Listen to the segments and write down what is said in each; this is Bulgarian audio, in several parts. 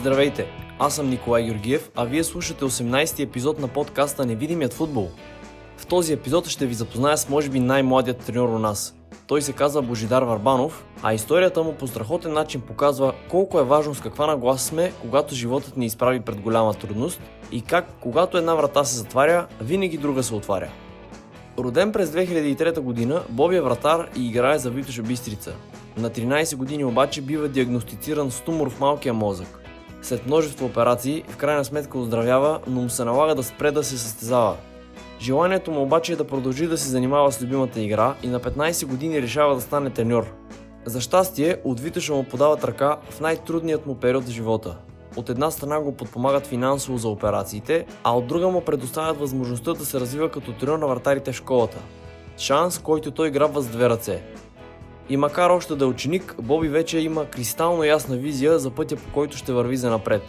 Здравейте! Аз съм Николай Георгиев, а вие слушате 18-ти епизод на подкаста Невидимият футбол. В този епизод ще ви запозная с може би най-младият треньор у нас. Той се казва Божидар Варбанов, а историята му по страхотен начин показва колко е важно с каква нагласа сме, когато животът ни изправи пред голяма трудност и как, когато една врата се затваря, винаги друга се отваря. Роден през 2003 година, Боби е вратар и играе за Витоша Бистрица. На 13 години обаче бива диагностициран с тумор в малкия мозък. След множество операции, в крайна сметка оздравява, но му се налага да спре да се състезава. Желанието му обаче е да продължи да се занимава с любимата игра и на 15 години решава да стане треньор. За щастие, от Витоша му подават ръка в най-трудният му период в живота. От една страна го подпомагат финансово за операциите, а от друга му предоставят възможността да се развива като треньор на вратарите в школата. Шанс, който той грабва с две ръце. И макар още да е ученик, Боби вече има кристално ясна визия за пътя по който ще върви за напред.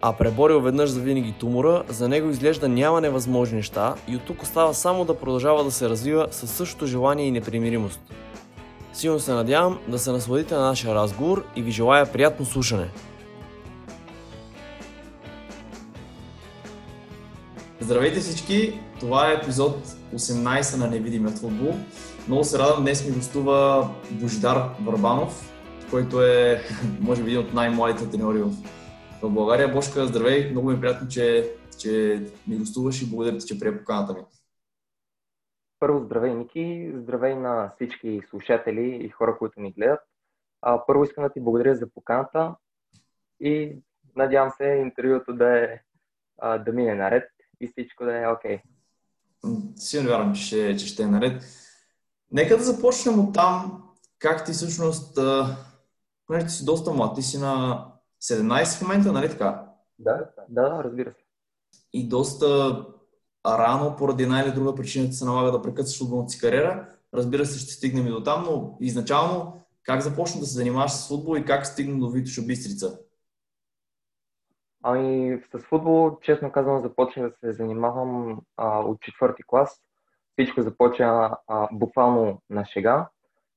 А преборил веднъж за винаги тумора, за него изглежда няма невъзможни неща и от тук остава само да продължава да се развива със същото желание и непримиримост. Силно се надявам да се насладите на нашия разговор и ви желая приятно слушане. Здравейте всички! Това е епизод 18 на Невидимият футбол. Много се радвам, днес ми гостува Божидар Варбанов, който е, може би, един от най-младите треньори в, в България. Бошка, здравей! Много ми е приятно, че, че ми гостуваш и благодаря ти, че прие поканата ми. Първо, здравей, Ники! Здравей на всички слушатели и хора, които ни гледат. А, първо искам да ти благодаря за поканата и надявам се интервюто да, е, а, да мине наред и всичко да е окей. Okay. Силно вярвам, че че ще е наред. Нека да започнем от там. Как ти всъщност, понеже ти си доста млад, ти си на 17 в момента, нали така? Да, да, разбира се. И доста рано, поради една или друга причина ти се налага да прекъсваш футболната си кариера. Разбира се, ще стигнем и до там, но изначално как започна да се занимаваш с футбол и как стигна до Витоша Бистрица? Ами с футбол, честно казвам, започнах да се занимавам а, от четвърти клас. Всичко започна а, буквално на шега,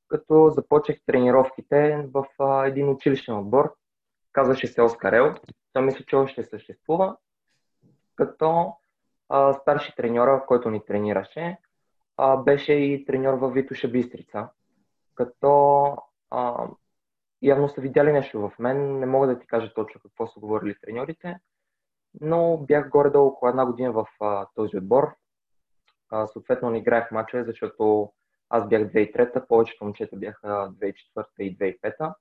като започнах тренировките в а, един училищен отбор. Казваше се Оскарел. Той мисля, че още съществува. Като а, старши треньора, който ни тренираше, а, беше и треньор във Витоша Бистрица. Като а, явно са видяли нещо в мен. Не мога да ти кажа точно какво са говорили треньорите, но бях горе-долу около една година в а, този отбор. А, съответно не играех мачове, защото аз бях 2003-та, повечето момчета бяха 2004-та и 2005-та.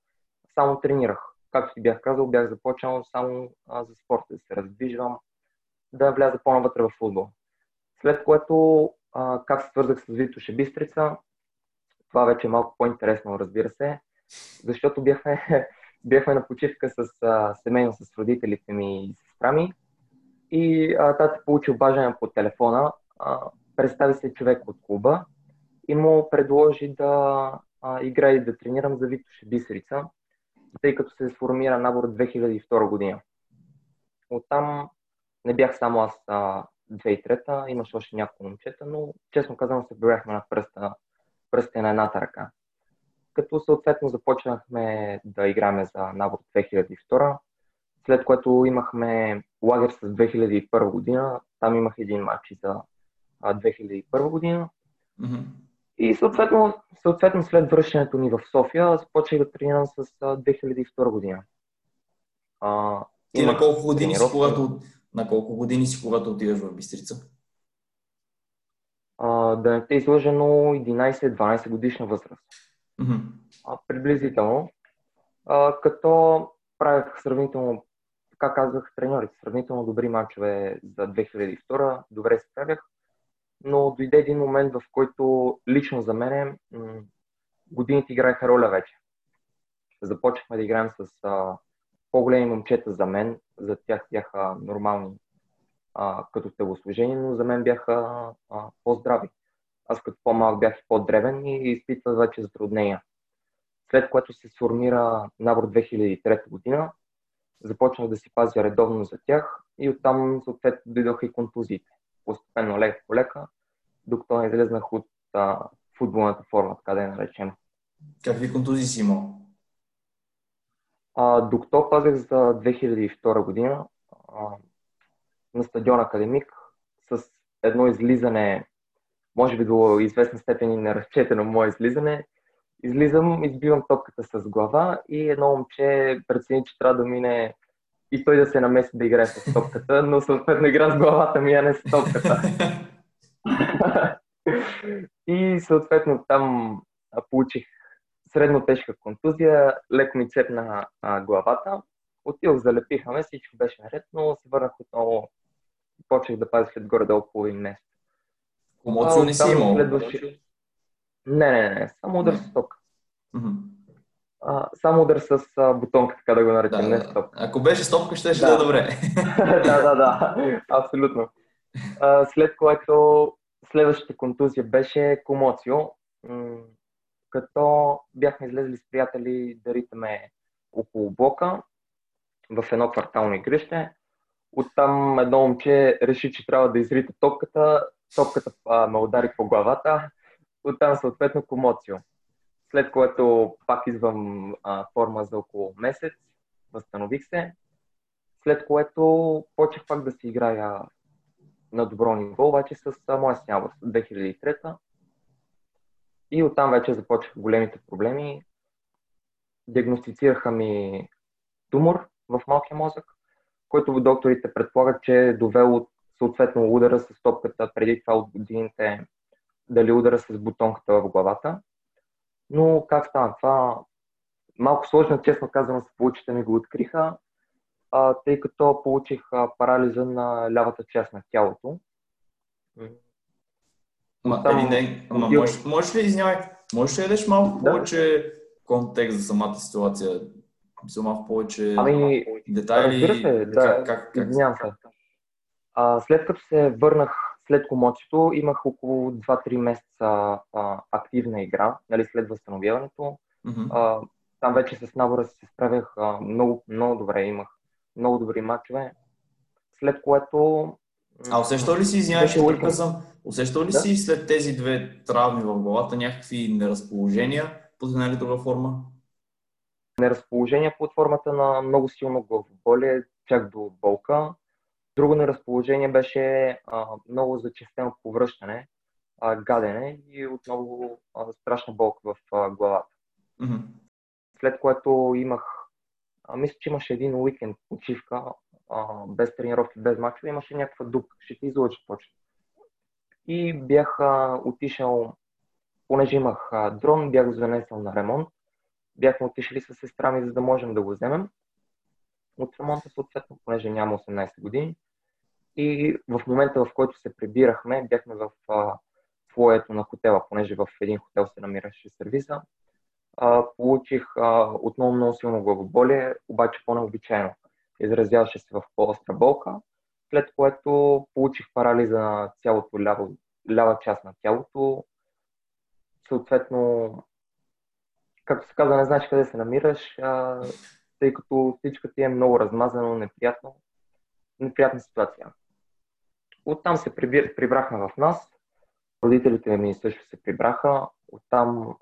Само тренирах. Както ти бях казал, бях започнал само а, за спорта, да се раздвижвам, да вляза по-навътре в футбол. След което, а, как се свързах с Витоше Бистрица, това вече е малко по-интересно, разбира се защото бяхме, бяхме на почивка с а, семейно с родителите ми и сестра ми. И а, тата получи обаждане по телефона. А, представи се човек от клуба и му предложи да а, играе и да тренирам за Витоше Бисерица, тъй като се сформира набор 2002 година. Оттам не бях само аз а, 2003-та, имаше още няколко момчета, но честно казвам се брояхме на пръста, пръста на едната ръка като съответно започнахме да играме за набор 2002, след което имахме лагер с 2001 година, там имах един матч за 2001 година. Mm-hmm. И съответно, съответно след връщането ни в София започнах да тренирам с 2002 година. А, и на колко години си, когато, на колко години си, когато отидеш в Бистрица? А, да не те излъжа, но 11-12 годишна възраст. Mm-hmm. А, приблизително. А, като правях сравнително, така казах треньорите, сравнително добри мачове за 2002, добре се справях, но дойде един момент, в който лично за мен годините играеха роля вече. Започнахме да играем с а, по-големи момчета за мен, за тях бяха нормални а, като телосложение, но за мен бяха а, по-здрави. Аз като по-малък бях и по-древен и изпитвах вече затруднения. След което се сформира набор 2003 година, започнах да си пазя редовно за тях и оттам съответно дойдоха и контузиите. Постепенно лека по лека, докато не излезнах от а, футболната форма, така да я наречем. Какви контузии си имал? А, докато пазех за 2002 година а, на стадион Академик с едно излизане, може би до известна степен и неразчетено мое излизане, излизам, избивам топката с глава и едно момче прецени, че трябва да мине и той да се намеси да играе с топката, но съответно игра с главата ми, а не с топката. и съответно там получих средно тежка контузия, леко ми цепна а, главата. Отидох, залепиха ме, всичко беше наред, но се върнах отново и почнах да пазя след горе-долу половин месец. Комоцио не си имал? Следваше... Не, не, не, само удар с ток. А, само удар с а, бутонка, така да го наречем, да, не с топка. Ако беше стопка, ще да. да добре. да, да, да, абсолютно. А, след което следващата контузия беше комоцио, м- като бяхме излезли с приятели да ритаме около блока в едно квартално игрище. Оттам едно момче реши, че трябва да изрита топката. Топката а, ме удари по главата. Оттам съответно комоцио след което пак идвам а, форма за около месец, възстанових се, след което почех пак да си играя на добро ниво, обаче с а, моя снява 2003 и оттам вече започнаха големите проблеми. Диагностицираха ми тумор в малкия мозък, който докторите предполагат, че е довел съответно удара с топката преди това от годините, дали удара с бутонката в главата. Но как стана това? Малко сложно, честно казано, се получите ми го откриха, а, тъй като получих а, парализа на лявата част на тялото. Ма, Там, или не, ама можеш, можеш ли, извинявай, можеш ли да дадеш малко да? повече контекст за самата ситуация? За малко повече ами, детайли? Разбира се, да, как, как, как, се. А, след като се върнах след комочето имах около 2-3 месеца а, активна игра, нали, след възстановяването. Mm-hmm. А, там вече с набора се справях а, много, много добре, имах много добри матчове. След което... А усещал ли си, извинявай, ще прекъсвам, усещал ли да? си след тези две травми в главата някакви неразположения под една или друга форма? Неразположения под формата на много силно главоболие, чак до болка Друго неразположение беше а, много зачестено повръщане, а, гадене и отново а, страшна болка в а, главата. Mm-hmm. След което имах, а, мисля, че имаше един уикенд почивка, а, без тренировки, без мачове, имаше някаква дупка, ще ти излъча точно. И бях а, отишъл, понеже имах а, дрон, бях го занесъл на ремонт, бяхме отишли с сестра ми, за да можем да го вземем от ремонта, съответно, понеже няма 18 години. И в момента, в който се прибирахме, бяхме в флоето на хотела, понеже в един хотел се намираше сервиза. А, получих а, отново много силно главоболие, обаче по-необичайно. Изразяваше се в по-остра болка, след което получих парализа на цялото ляво, лява част на тялото. Съответно, както се казва, не знаеш къде се намираш, а, тъй като всичко ти е много размазано, неприятно. Неприятна ситуация. Оттам се прибрахме в нас. Родителите ми също се прибраха. Оттам,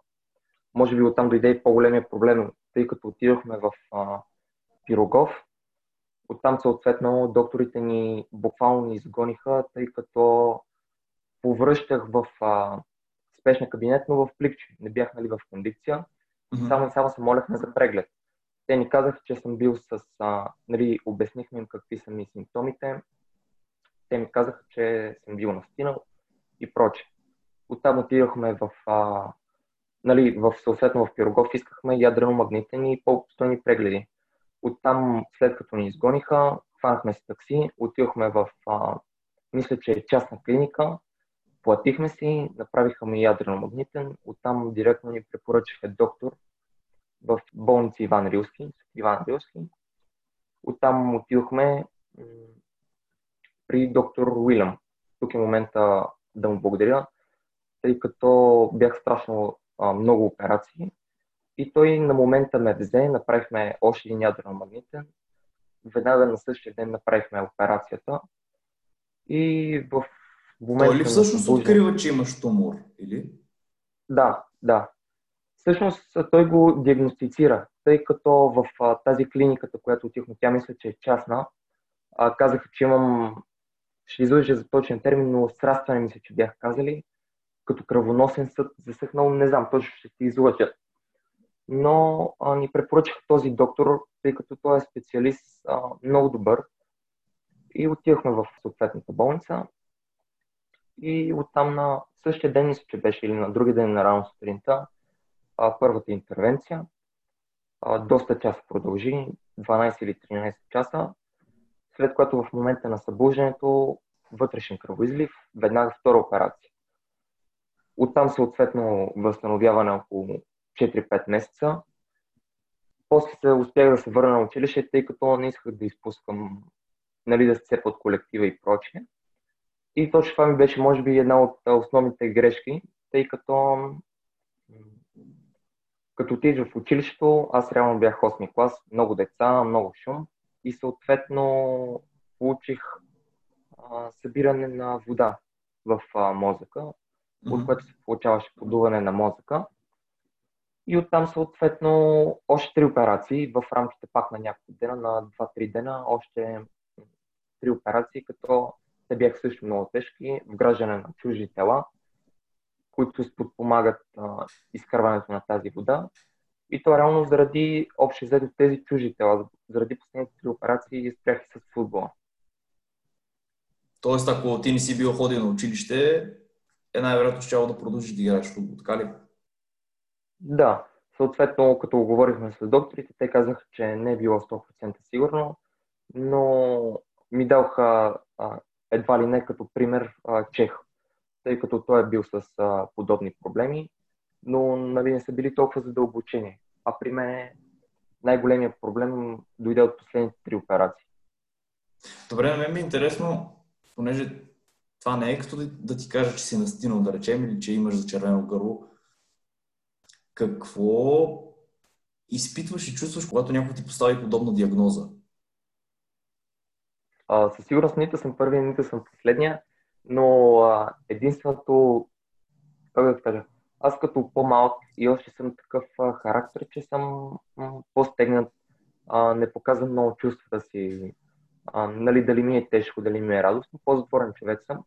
може би оттам дойде и по-големия проблем, тъй като отидохме в а, Пирогов. Оттам съответно докторите ни буквално ни изгониха, тъй като повръщах в а, спешна кабинет, но в пликче. Не бях нали, в кондиция. Mm-hmm. Само и само се молехме за преглед. Те ни казаха, че съм бил с... А, нали, обяснихме им какви са ми симптомите те ми казаха, че съм бил настинал и проче. Оттам отидохме в, а, нали, в съответно в Пирогов, искахме ядрено-магнитни и по-обстойни прегледи. Оттам, след като ни изгониха, хванахме си такси, отидохме в, а, мисля, че е частна клиника, платихме си, направиха ми ядрено-магнитен, оттам директно ни препоръчаха доктор в болница Иван Рилски, Иван Рилски. Оттам отидохме при доктор Уилям. Тук е момента да му благодаря, тъй като бях страшно а, много операции и той на момента ме взе, направихме още един ядрено магнитен, веднага на същия ден направихме операцията и в момента... Той ли всъщност открива, че имаш тумор, или? Да, да. Всъщност той го диагностицира. тъй като в тази клиниката, която отихме, тя мисля, че е частна, казаха, че имам, ще излъжа за точен термин, но срастване мисля, че бях казали, като кръвоносен съд засъхнал, не знам, точно ще ти излъча. Но а, ни препоръчаха този доктор, тъй като той е специалист а, много добър. И отидохме в съответната болница. И оттам на същия ден, мисля, че беше или на други ден на рано сутринта, а, първата интервенция. А, доста часа продължи, 12 или 13 часа, след което в момента на събуждането вътрешен кръвоизлив, веднага втора операция. Оттам съответно възстановяване около 4-5 месеца. После се успях да се върна на училище, тъй като не исках да изпускам, нали, да се цепа от колектива и прочее. И точно това ми беше, може би, една от основните грешки, тъй като като отидеш в училището, аз реално бях 8 клас, много деца, много шум и съответно получих а, събиране на вода в а, мозъка, mm-hmm. от което се получаваше подуване на мозъка. И оттам съответно още три операции в рамките пак на няколко дена, на 2-3 дена, още три операции, като те бяха също много тежки, вграждане на чужди тела, които подпомагат а, изкарването на тази вода. И то реално заради общо взето тези чужди тела, заради последните три операции спрях и с футбола. Тоест, ако ти не си бил ходил на училище, е най-вероятно ще да продължиш да играеш футбол, така ли? Да. Съответно, като говорихме с докторите, те казаха, че не е било 100% сигурно, но ми даваха едва ли не като пример Чех, тъй като той е бил с а, подобни проблеми, но нали, не са били толкова задълбочени. А при мен най-големият проблем дойде от последните три операции. Добре, на мен ми е интересно, понеже това не е като да, ти кажа, че си настинал, да речем, или че имаш зачервено гърло. Какво изпитваш и чувстваш, когато някой ти постави подобна диагноза? А, със сигурност нито съм първия, нито съм последния, но а, единственото, как да кажа, аз като по-малък и още съм такъв характер, че съм по-стегнат, не показвам много чувствата си, нали, дали ми е тежко, дали ми е радостно, по-затворен човек съм,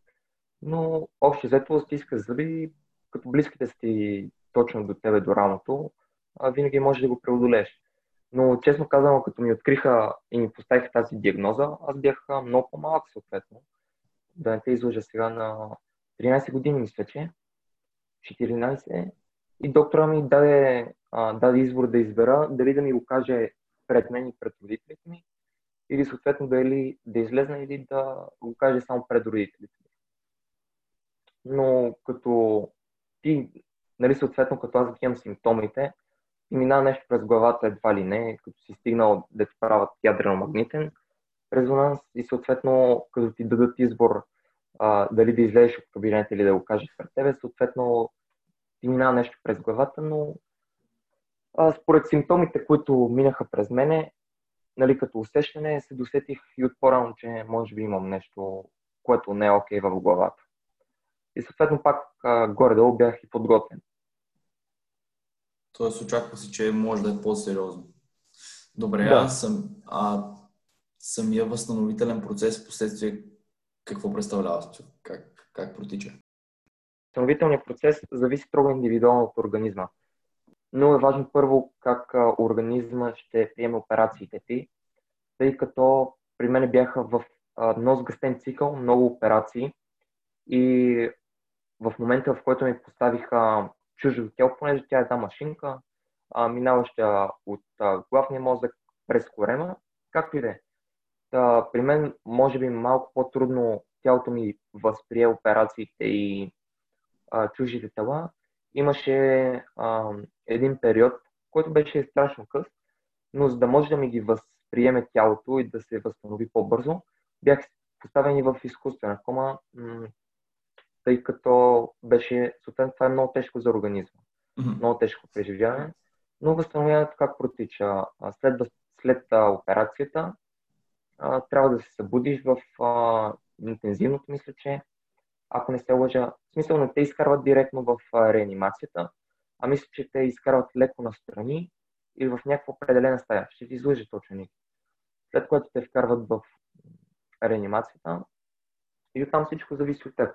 но общо взето стиска зъби, като близките си точно до тебе, до рамото, винаги можеш да го преодолееш. Но честно казано, като ми откриха и ми поставиха тази диагноза, аз бях много по-малък съответно. Да не те излъжа сега на 13 години, мисля, че 14. И доктора ми даде, а, даде избор да избера дали да ми го каже пред мен и пред родителите ми, или съответно дали да излезна или да го каже само пред родителите ми. Но като ти, нали съответно като аз имам симптомите, и минава нещо през главата едва ли не, като си стигнал да ти правят ядрено-магнитен резонанс и съответно като ти дадат избор а, дали да излезеш от кабинета или да го кажеш пред тебе, съответно ти минава нещо през главата, но а, според симптомите, които минаха през мене, нали, като усещане, се досетих и от по-рано, че може би имам нещо, което не е окей okay в главата. И съответно пак а, горе-долу бях и подготвен. Тоест очаква си, че може да е по-сериозно. Добре, да. а, съм, а самия възстановителен процес в последствие какво представлява? Как, как протича? Възстановителният процес зависи строго индивидуално от организма. Но е важно първо как организма ще приеме операциите ти, тъй като при мен бяха в много сгъстен цикъл, много операции и в момента, в който ми поставиха чуждо тяло, понеже тя е една машинка, минаваща от главния мозък през корема, както и да е. При мен, може би, малко по-трудно тялото ми възприе операциите и а, чуждите тела. Имаше а, един период, който беше страшно къс, но за да може да ми ги възприеме тялото и да се възстанови по-бързо, бях поставени в изкуствена кома, тъй като беше, съответно, това е много тежко за организма. Mm-hmm. Много тежко преживяване. Но възстановяването как протича? След, след операцията а, трябва да се събудиш в а, интензивното, мисля, че ако не се лъжа, в смисъл не те изкарват директно в а, реанимацията, а мисля, че те изкарват леко настрани или в някаква определена стая. Ще ти излъже този ученик. След което те вкарват в реанимацията и оттам всичко зависи от теб.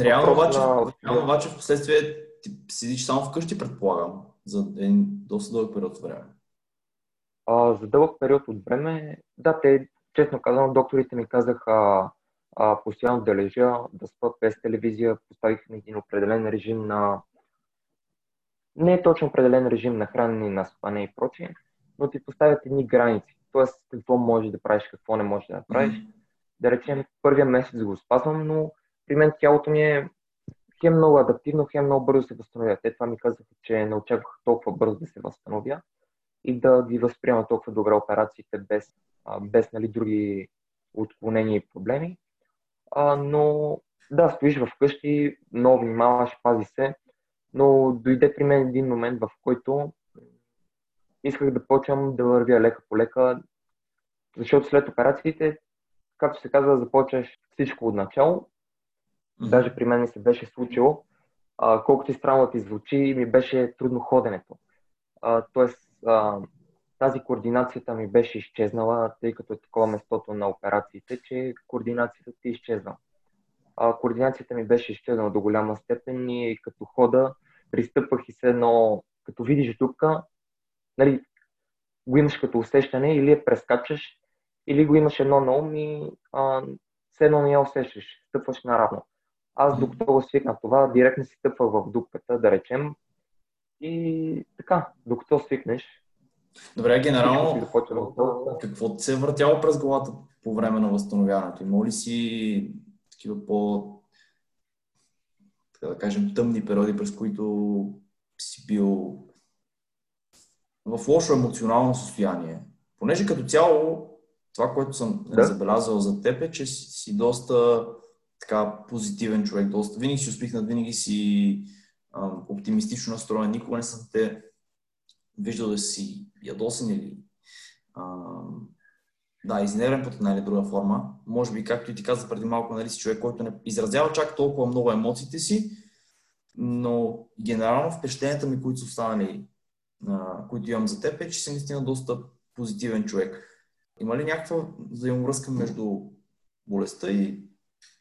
Реално обаче, на... реално обаче в последствие ти седиш само вкъщи, предполагам, за един доста дълъг период от време. А, за дълъг период от време, да, те, честно казано, докторите ми казаха а, постоянно да лежа, да спа без телевизия, поставих на един определен режим на... Не е точно определен режим на хранене, на спане и прочие, но ти поставят едни граници. Тоест, какво можеш да правиш, какво не можеш да направиш. Mm-hmm. Да речем, първия месец го спазвам, но при мен тялото ми е хем много адаптивно, хем много бързо се възстановя. Те това ми казаха, че не очаквах толкова бързо да се възстановя и да ги възприема толкова добре операциите без, без нали, други отклонения и проблеми. А, но да, стоиш вкъщи, много внимаваш, пази се, но дойде при мен един момент, в който исках да почвам да вървя лека по лека, защото след операциите, както се казва, започваш всичко от начало. Даже при мен се беше случило, а, колкото и странно ти звучи, ми беше трудно ходенето. А, тоест, а, тази координацията ми беше изчезнала, тъй като е такова местото на операциите, че координацията ти изчезва. А, координацията ми беше изчезнала до голяма степен и като хода пристъпвах и се едно, като видиш дупка, нали, го имаш като усещане или я прескачаш, или го имаш едно на ум и а, все едно не я усещаш, стъпваш наравно. Аз докато го свикна това, директно си стъпвах в дупката, да речем, и така, докато свикнеш. Добре, генерално, какво ти се е въртяло през главата по време на възстановяването? Има ли си такива по, така да кажем, тъмни периоди, през които си бил в лошо емоционално състояние? Понеже като цяло това, което съм да. забелязал за теб е, че си, си доста така позитивен човек, доста, винаги си успихнат, винаги си оптимистично настроен, никога не съм те виждал да си ядосен или а, да, изнервен под една или друга форма. Може би, както и ти каза преди малко, нали си човек, който не изразява чак толкова много емоциите си, но генерално впечатленията ми, които са останали, а, които имам за теб, е, че си наистина доста позитивен човек. Има ли някаква взаимовръзка между болестта и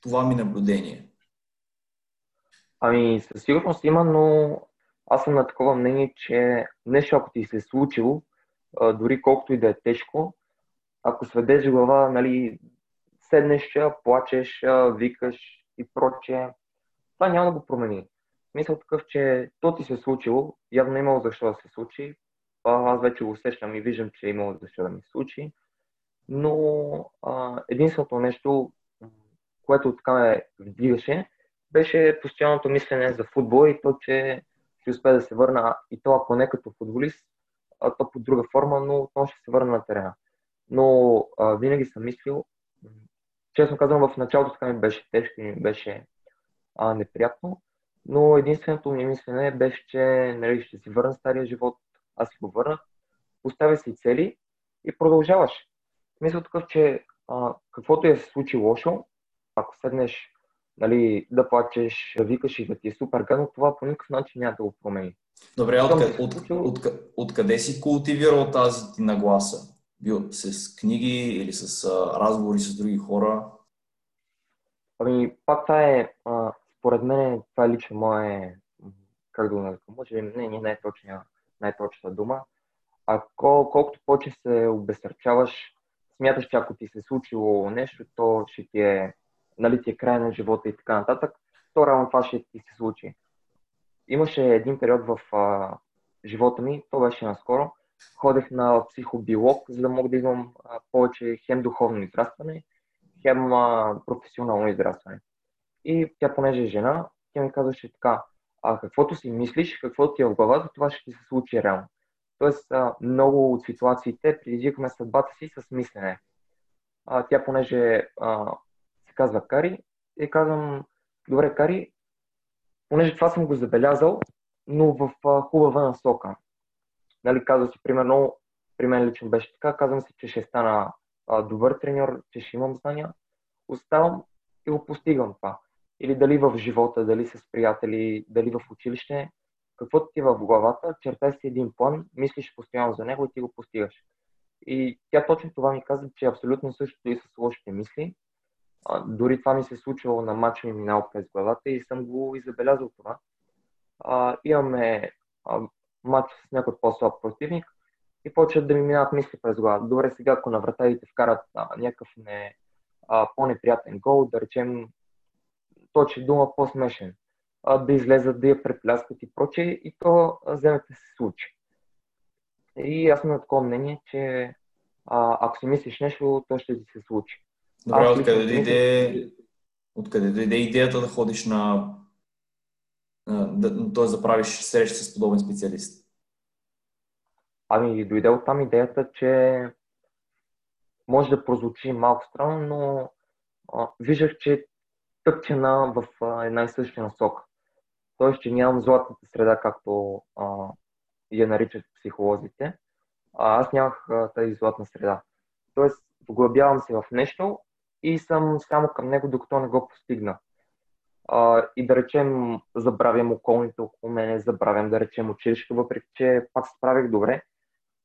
това ми наблюдение? Ами, със сигурност има, но аз съм на такова мнение, че нещо ако ти се е случило, дори колкото и да е тежко, ако сведеш глава, нали, седнеш, плачеш, викаш и прочее, това няма да го промени. Мисля такъв, че то ти се е случило, явно е имало защо да се случи, аз вече го усещам и виждам, че е имало защо да ми се случи, но а, единственото нещо, което така ме вдигаше, беше постоянното мислене за футбол и то, че ще успее да се върна, и то ако не като футболист, а то по друга форма, но отново ще се върна на терена. Но а, винаги съм мислил, честно казвам, в началото така ми беше тежко и ми беше а, неприятно, но единственото ми мислене беше, че нали, ще си върна стария живот, аз си го върнах, поставя си цели и продължаваш. Мисля такъв, че а, каквото е се случи лошо, ако седнеш нали, да плачеш, да викаш и да ти е супер гадно, това по никакъв начин няма да го промени. Добре, от, от, от, от, от къде си култивирал тази ти нагласа? Бил с книги или с а, разговори с други хора? Ами, пак това е, а, според мен, това е лично мое, как да го нарека, може би не, не най-точна, най-точна дума. Ако колкото повече се обесърчаваш, смяташ, че ако ти се е случило нещо, то ще ти е нали, ти е край на живота и така нататък, то рано това ще ти се случи. Имаше един период в а, живота ми, то беше наскоро, ходех на психобиолог, за да мога да имам а, повече хем духовно израстване, хем а, професионално израстване. И тя, понеже е жена, тя ми казваше така, а каквото си мислиш, каквото ти е в главата, това ще ти се случи реално. Тоест, а, много от ситуациите предизвикаме съдбата си с мислене. А, тя, понеже а, казва Кари и казвам, добре, Кари, понеже това съм го забелязал, но в хубава насока. Нали, казва си, примерно, при мен лично беше така, казвам си, че ще стана добър треньор, че ще имам знания, оставам и го постигам това. Или дали в живота, дали с приятели, дали в училище, каквото ти е в главата, чертай си един план, мислиш постоянно за него и ти го постигаш. И тя точно това ми каза, че е абсолютно същото и с лошите мисли. Дори това ми се е случило на матч ми минал през главата и съм го и забелязал това. А, имаме а, матч с някой по-слаб противник и почват да ми минават мисли през глава. Добре, сега ако на врата те вкарат а, някакъв не, а, по-неприятен гол, да речем, точи дума по-смешен, а, да излезат, да я препляскат и прочее, и то вземете се случи. И аз съм на такова мнение, че а, ако си мислиш нещо, то ще ти се случи. Добре, откъде дойде, откъде дойде идеята да ходиш на, да, т.е. да правиш среща с подобен специалист? Ами, дойде от там идеята, че може да прозвучи малко странно, но а, виждах, че тъпчена в а, една и съща насока. Тоест, че нямам златната среда, както а, я наричат психолозите, а аз нямах а, тази златна среда. Тоест, вглъбявам се в нещо и съм само към него, докато не го постигна. А, и да речем, забравям околните около мене, забравям да речем училището, въпреки че пак се справих добре,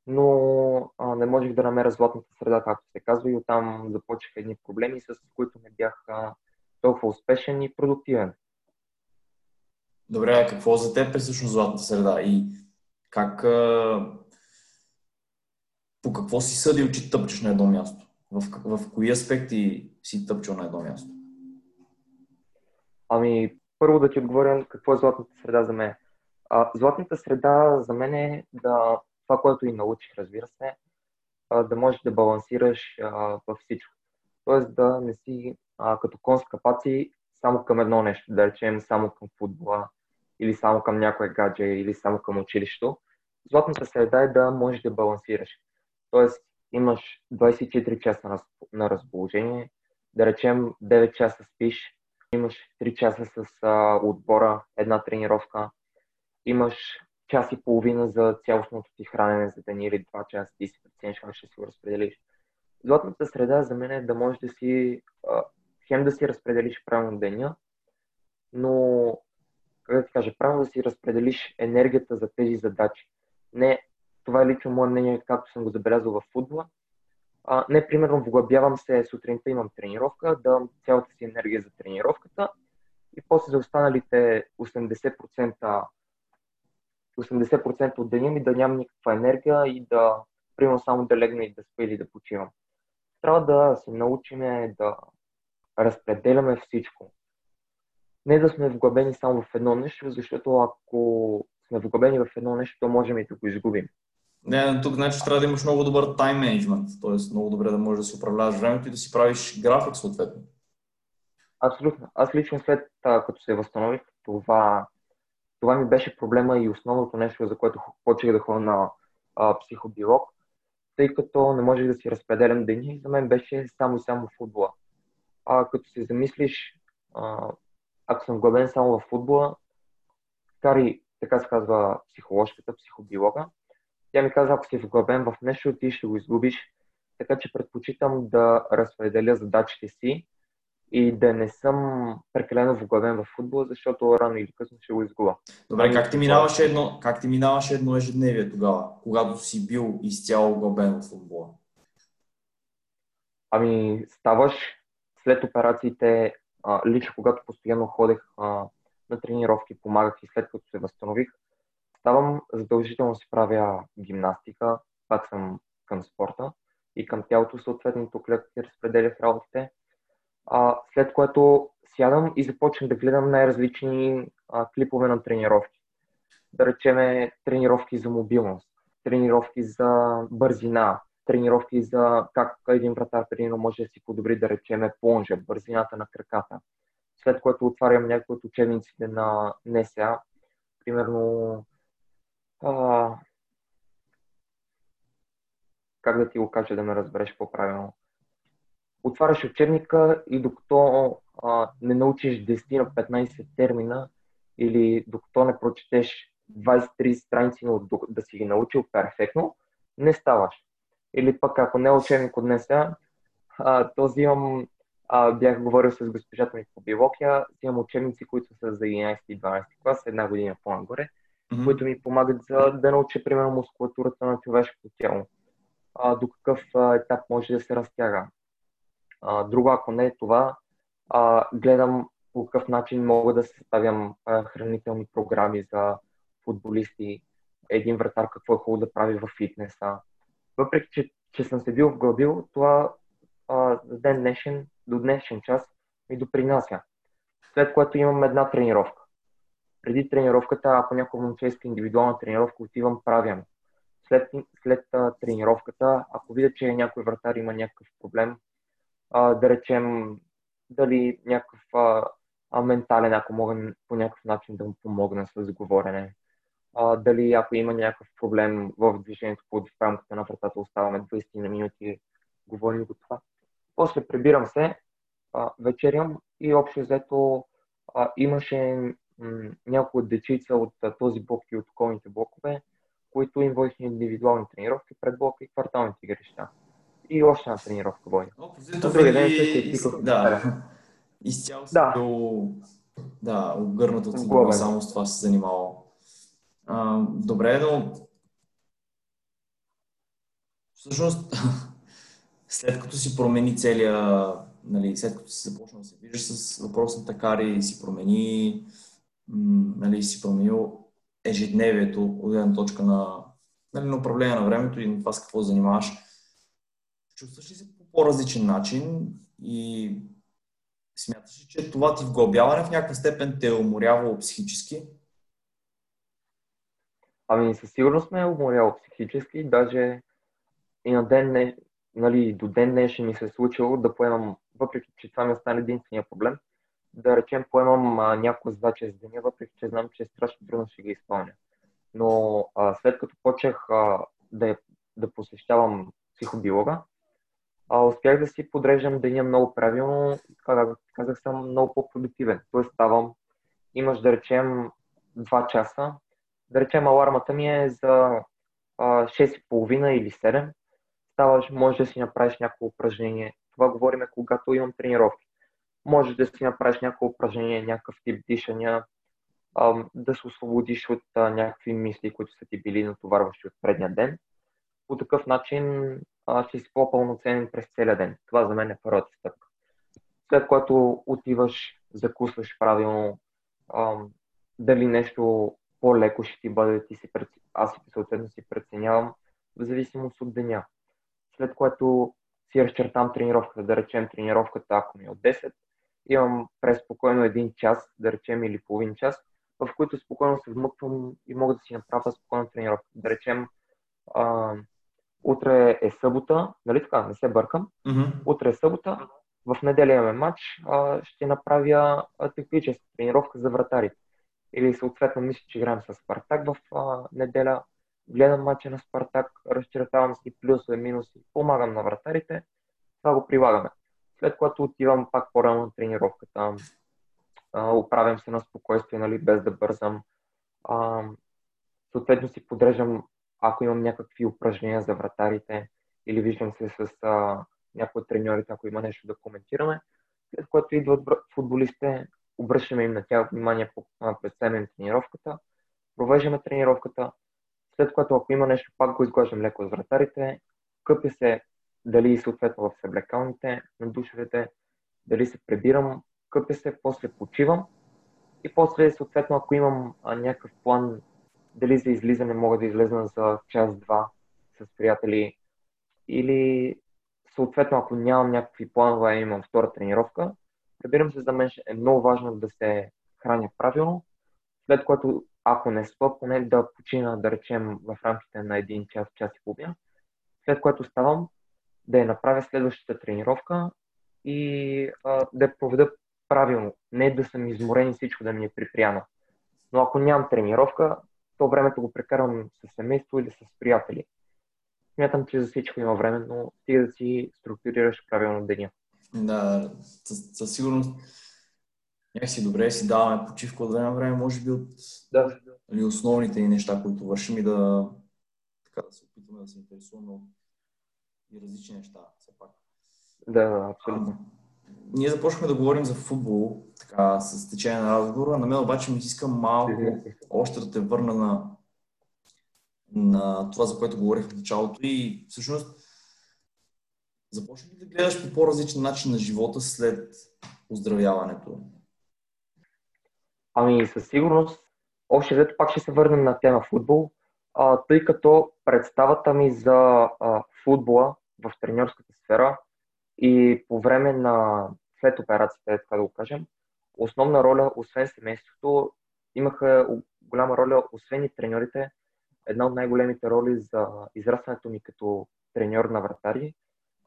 но а, не можех да намеря златната среда, както се казва, и оттам започнаха едни проблеми, с които не бях а, толкова успешен и продуктивен. Добре, какво за теб е всъщност златната среда и как, а, по какво си съдил, че тъпчеш на едно място? В, в кои аспекти си тъпчал на едно място? Ами, първо да ти отговоря какво е златната среда за мен. А, златната среда за мен е да това, което и научих, разбира се, а, да можеш да балансираш а, във всичко. Тоест да не си а, като кон с капаци само към едно нещо, да речем само към футбола или само към някое гадже или само към училището. Златната среда е да можеш да балансираш. Тоест имаш 24 часа на, разположение, да речем 9 часа спиш, имаш 3 часа с а, отбора, една тренировка, имаш час и половина за цялостното ти хранене за деня или 2 часа, ти си прецениш как ще си го разпределиш. Златната среда за мен е да можеш да си, а, хем да си разпределиш правилно деня, но, как да ти кажа, правилно да си разпределиш енергията за тези задачи. Не, това е лично мое мнение, както съм го забелязал в футбола. А, не, примерно, вглъбявам се, сутринта имам тренировка, давам цялата си енергия за тренировката и после за останалите 80% 80% от деня ми да нямам никаква енергия и да, примерно, само да легна и да спя или да почивам. Трябва да се научиме да разпределяме всичко. Не да сме вглъбени само в едно нещо, защото ако сме вглъбени в едно нещо, то можем и да го изгубим. Не, тук значи трябва да имаш много добър тайм менеджмент, т.е. много добре да можеш да си управляваш времето и да си правиш график съответно. Абсолютно. Аз лично след като се възстанових, това това ми беше проблема и основното нещо, за което почех да ходя на а, психобиолог, тъй като не можех да си разпределям деня и за мен беше само и само футбола. А като се замислиш, а, ако съм главен само в футбола, кари, така се казва психоложката, психобиолога, тя ми каза, ако си вглъбен в нещо, ти ще го изгубиш, така че предпочитам да разпределя задачите си и да не съм прекалено вглъбен в футбола, защото рано или късно ще го изгубя. Добре, как ти минаваше едно, как ти минаваше едно ежедневие тогава, когато си бил изцяло вглъбен в футбола? Ами, ставаш след операциите, лично когато постоянно ходех а, на тренировки, помагах и след като се възстанових, ставам задължително си правя гимнастика, пак съм към спорта и към тялото съответно тук леко разпределях работите а, след което сядам и започвам да гледам най-различни а, клипове на тренировки. Да речеме тренировки за мобилност, тренировки за бързина, тренировки за как един вратар тренирано може да си подобри, да речеме плонжа, бързината на краката. След което отварям някои от учебниците на НСА, примерно а, как да ти го кажа да ме разбереш по-правилно отваряш учебника и докато а, не научиш 10 на 15 термина или докато не прочетеш 20-30 страници, но да си ги научил перфектно, не ставаш. Или пък ако не е учебник от днес, а, то взимам, а, бях говорил с госпожата ми по биология, взимам учебници, които са за 11 и 12 клас, една година по-нагоре mm-hmm. които ми помагат за да науча, примерно, мускулатурата на човешкото тяло. А, до какъв а, етап може да се разтяга. А, друго, ако не е това, а, гледам по какъв начин мога да съставям а, хранителни програми за футболисти, един вратар какво е хубаво да прави в фитнеса. Въпреки, че, че съм се бил вглъбил, това а, ден днешен, до днешен час ми допринася. След което имам една тренировка. Преди тренировката, ако някой момче иска индивидуална тренировка, отивам, правям. След, след а, тренировката, ако видя, че някой вратар има някакъв проблем, а, да речем, дали някакъв а, а, ментален, ако мога по някакъв начин да му помогна с говорене, а, дали ако има някакъв проблем в движението по в рамката на вратата, оставаме 20 на минути, говорим го това. После прибирам се, а, вечерям и общо взето имаше м- няколко дечица от а, този блок и от околните блокове, които им водих индивидуални тренировки пред блока и кварталните игрища. И още една тренировка води. Другия ден се да. Изцяло да. бил да, обгърнат от футбола, само с това се занимавал. А, добре, но всъщност след като си промени целия, нали, след като си започна да се виждаш с въпросната кари, си промени, нали, си променил ежедневието от една точка на, нали, на управление на времето и на това с какво занимаваш. Чувстваш ли се по по-различен начин и смяташ ли, че това ти вглъбяване в някаква степен те е уморявало психически? Ами със сигурност ме е уморяло психически, даже и на ден, не, нали, до ден днешен ми се е случило да поемам, въпреки че това ми стане единствения проблем, да речем поемам а, някоя задача за деня, въпреки че знам, че страшно трудно ще ги изпълня. Но а, след като почнах а, да, да посещавам психобиолога, а, успях да си подреждам деня много правилно, казах, казах съм много по-продуктивен. Тоест ставам, имаш да речем 2 часа, да речем алармата ми е за а, 6.30 или 7, ставаш, може да си направиш някакво упражнение. Това говориме, когато имам тренировки. Може да си направиш някакво упражнение, някакъв тип дишания, да се освободиш от някакви мисли, които са ти били натоварващи от предния ден. По такъв начин ще си по-пълноценен през целия ден. Това за мен е първата стъпка. След което отиваш, закусваш правилно, дали нещо по-леко ще ти бъде, ти си, аз съответно си преценявам в зависимост от деня. След което си разчертам тренировката, да речем тренировката, ако ми е от 10, имам през спокойно един час, да речем или половин час, в които спокойно се вмъквам и мога да си направя спокойно тренировка. Да речем, а, утре е събота, нали така, не се бъркам. Mm-hmm. Утре е събота, в неделя имаме матч, а, ще направя техническа тренировка за вратарите. Или съответно мисля, че играем с Спартак в а, неделя, гледам матча на Спартак, разчертавам си плюсове, минуси, помагам на вратарите, това го прилагаме. След което отивам пак по-рано на тренировката, оправям се на спокойствие, нали, без да бързам. А, съответно си подреждам ако имам някакви упражнения за вратарите или виждам се с а, някои от треньорите, ако има нещо да коментираме, след което идват футболистите, обръщаме им на тях внимание представяне тренировката, провеждаме тренировката, след което ако има нещо, пак го изглаждам леко с вратарите, къпя се дали съответно в съблекалните, на душевете, дали се пребирам, къпя се, после почивам и после съответно ако имам някакъв план дали за излизане мога да излезна за час-два с приятели или съответно ако нямам някакви планове, имам втора тренировка, разбирам се, за мен е много важно да се храня правилно, след което ако не спа, поне да почина, да речем, в рамките на един час, час и половина, след което ставам да я направя следващата тренировка и а, да я проведа правилно. Не да съм изморен и всичко да ми е припряно. Но ако нямам тренировка, то времето го прекарвам с семейство или с приятели. Смятам, че за всичко има време, но ти да си структурираш правилно деня. Да, със сигурност някакси добре си даваме почивка от време на време, може би от да. нали, основните ни неща, които вършим и да, така, да се опитваме да се интересуваме от и различни неща, все пак. Да, абсолютно. А, ние започнахме да говорим за футбол, така с течение на разговора. На мен обаче ми иска малко още да те върна на, на това, за което говорих в началото и всъщност започна ли да гледаш по по-различен начин на живота след оздравяването? Ами със сигурност, още дето пак ще се върнем на тема футбол, а, тъй като представата ми за а, футбола в тренерската сфера и по време на след операцията, така да го кажем, основна роля, освен семейството, имаха голяма роля, освен и треньорите, една от най-големите роли за израстването ми като треньор на вратари,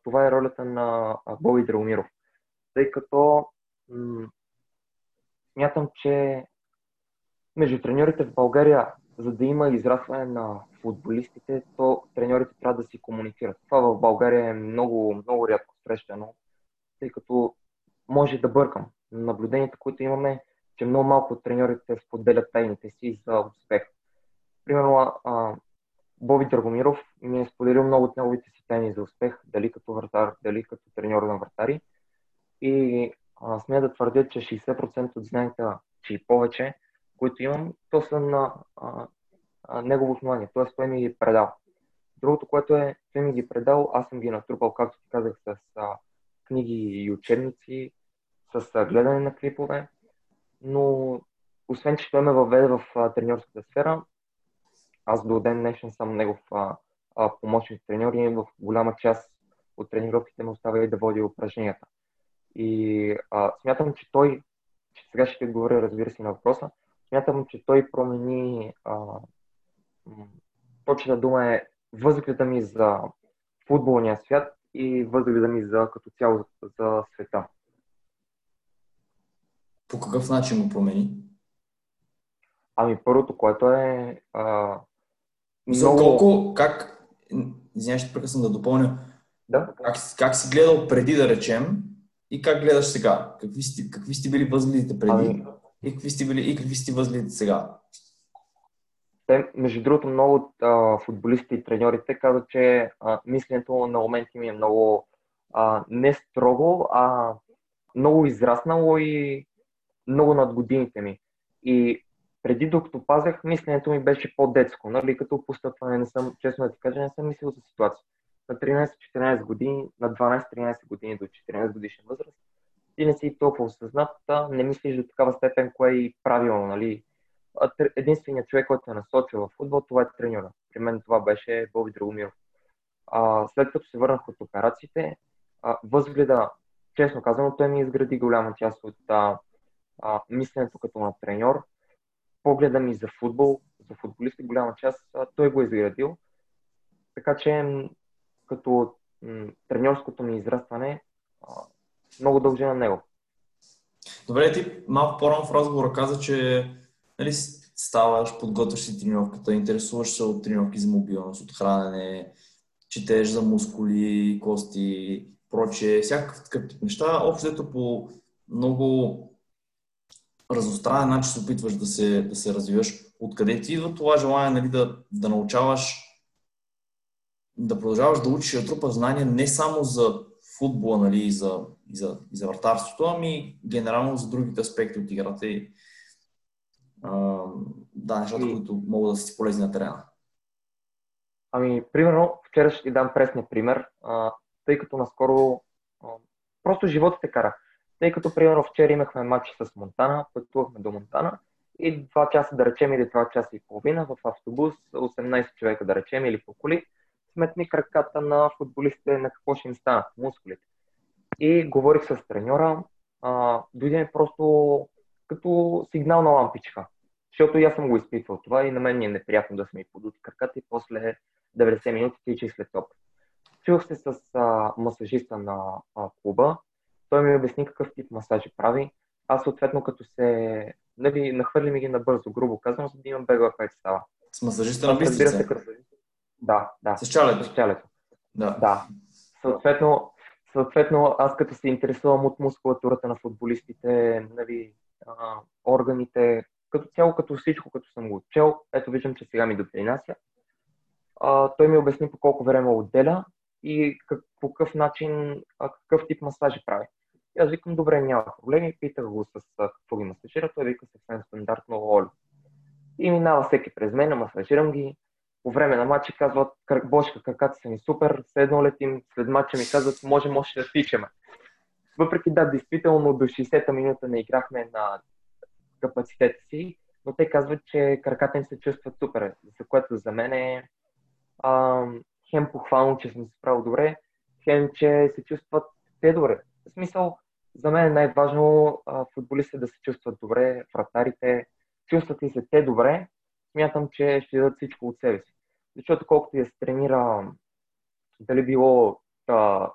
това е ролята на Боби Драгомиров. Тъй като м- смятам, че между треньорите в България, за да има израстване на футболистите, то треньорите трябва да си комуникират. Това в България е много, много рядко срещано, тъй като може да бъркам. Наблюденията, които имаме, че много малко от треньорите споделят тайните си за успех. Примерно, Боби Драгомиров ми е споделил много от неговите си тайни за успех, дали като вратар, дали като треньор на вратари. И а, смея да твърдя, че 60% от знанията, че и повече, които имам, то са на негово основание, т.е. той ми ги е предал. Другото, което е, той ми ги е предал, аз съм ги натрупал, както ти казах, с а, книги и учебници, с а, гледане на клипове, но освен, че той ме въведе в а, треньорската сфера, аз до ден днешен съм негов а, а, помощник треньор и в голяма част от тренировките ме оставя и да води упражненията. И а, смятам, че той, че сега ще отговоря, разбира се, на въпроса, смятам, че той промени а, точната дума е възгледа ми за футболния свят и възгледа ми за като цяло за света. По какъв начин го промени? Ами първото, което е а, за много... колко, как, извинявай, ще прекъсвам да допълня, да? Как, как си гледал преди да речем и как гледаш сега? Какви сте, какви сте били възгледите преди ами... и, какви сте били, и какви сте възгледите сега? Те, между другото, много от а, футболистите и треньорите казват, че а, мисленето на моменти ми е много а, не строго, а много израснало и много над годините ми. И преди докато пазех, мисленето ми беше по-детско, нали, като постъпване не съм, честно да ти кажа, не съм мислил за ситуация. На 13-14 години, на 12-13 години до 14 годишна възраст, ти не си толкова осъзнат, не мислиш до такава степен кое е правилно, нали. Единственият човек, който е насочил в футбол, това е треньора. При мен това беше Боби Драгомиров. А, след като се върнах от операциите, а, възгледа, честно казано, той ми изгради голяма част от а, а, мисленето като на треньор, погледа ми за футбол, за футболисти, голяма част, той го е изградил. Така че, като м- треньорското ми израстване, много дължи на него. Добре, ти малко по-рано в разговора каза, че нали, ставаш, подготвяш си тренировката, интересуваш се от тренировки за мобилност, от хранене, четеш за мускули, кости, прочее, всякакъв такъв тип неща. Общо по много разностранен начин се опитваш да се, да се развиваш. Откъде ти идва това желание нали, да, да научаваш, да продължаваш да учиш и да знания не само за футбола нали, и, за, и, за, и за вратарството, ами генерално за другите аспекти от играта и а, да, нещата, които могат да си полезни на терена. Ами, примерно, вчера ще ти дам пресния пример, а, тъй като наскоро а, просто живота те кара. Тъй като, примерно, вчера имахме матч с Монтана, пътувахме до Монтана и 2 часа, да речем, или 2 часа и половина в автобус, 18 човека, да речем, или по коли, сметни краката на футболистите на какво ще им станат, мускулите. И говорих с треньора, а, дойде просто като сигнална лампичка. Защото и аз съм го изпитвал това и на мен ми е неприятно да се ми подути краката и после 90 минути тича след топ. Чух се с а, масажиста на а, клуба, той ми обясни какъв тип масажи прави. Аз съответно като се нали, нахвърли ми ги набързо, грубо казвам, за да имам бегла представа. С масажиста на бистрите? Като... Да, да. С чалето? С чалето. Да. да. Съответно, съответно, аз като се интересувам от мускулатурата на футболистите, нали, а, органите, като цяло, като всичко, като съм го учел, ето виждам, че сега ми допринася. А, той ми обясни по колко време отделя и как, по какъв начин, какъв тип масажи прави. И аз викам, добре, няма проблеми. Питах го с какво ги масажира. Той вика съвсем стандартно олио. И минава всеки през мен, масажирам ги. По време на матча казват, бошка, краката са ни супер, едно летим, след матча ми казват, може, може да тичаме. Въпреки да, действително до 60-та минута не играхме на капацитета си, но те казват, че краката им се чувстват супер, за което за мен е а, хем похвално, че съм се справил добре, хем, че се чувстват те добре. В смисъл, за мен е най-важно футболистите да се чувстват добре, вратарите, чувстват ли се те добре, смятам, че ще дадат всичко от себе си. Защото колкото я се тренира, дали било а,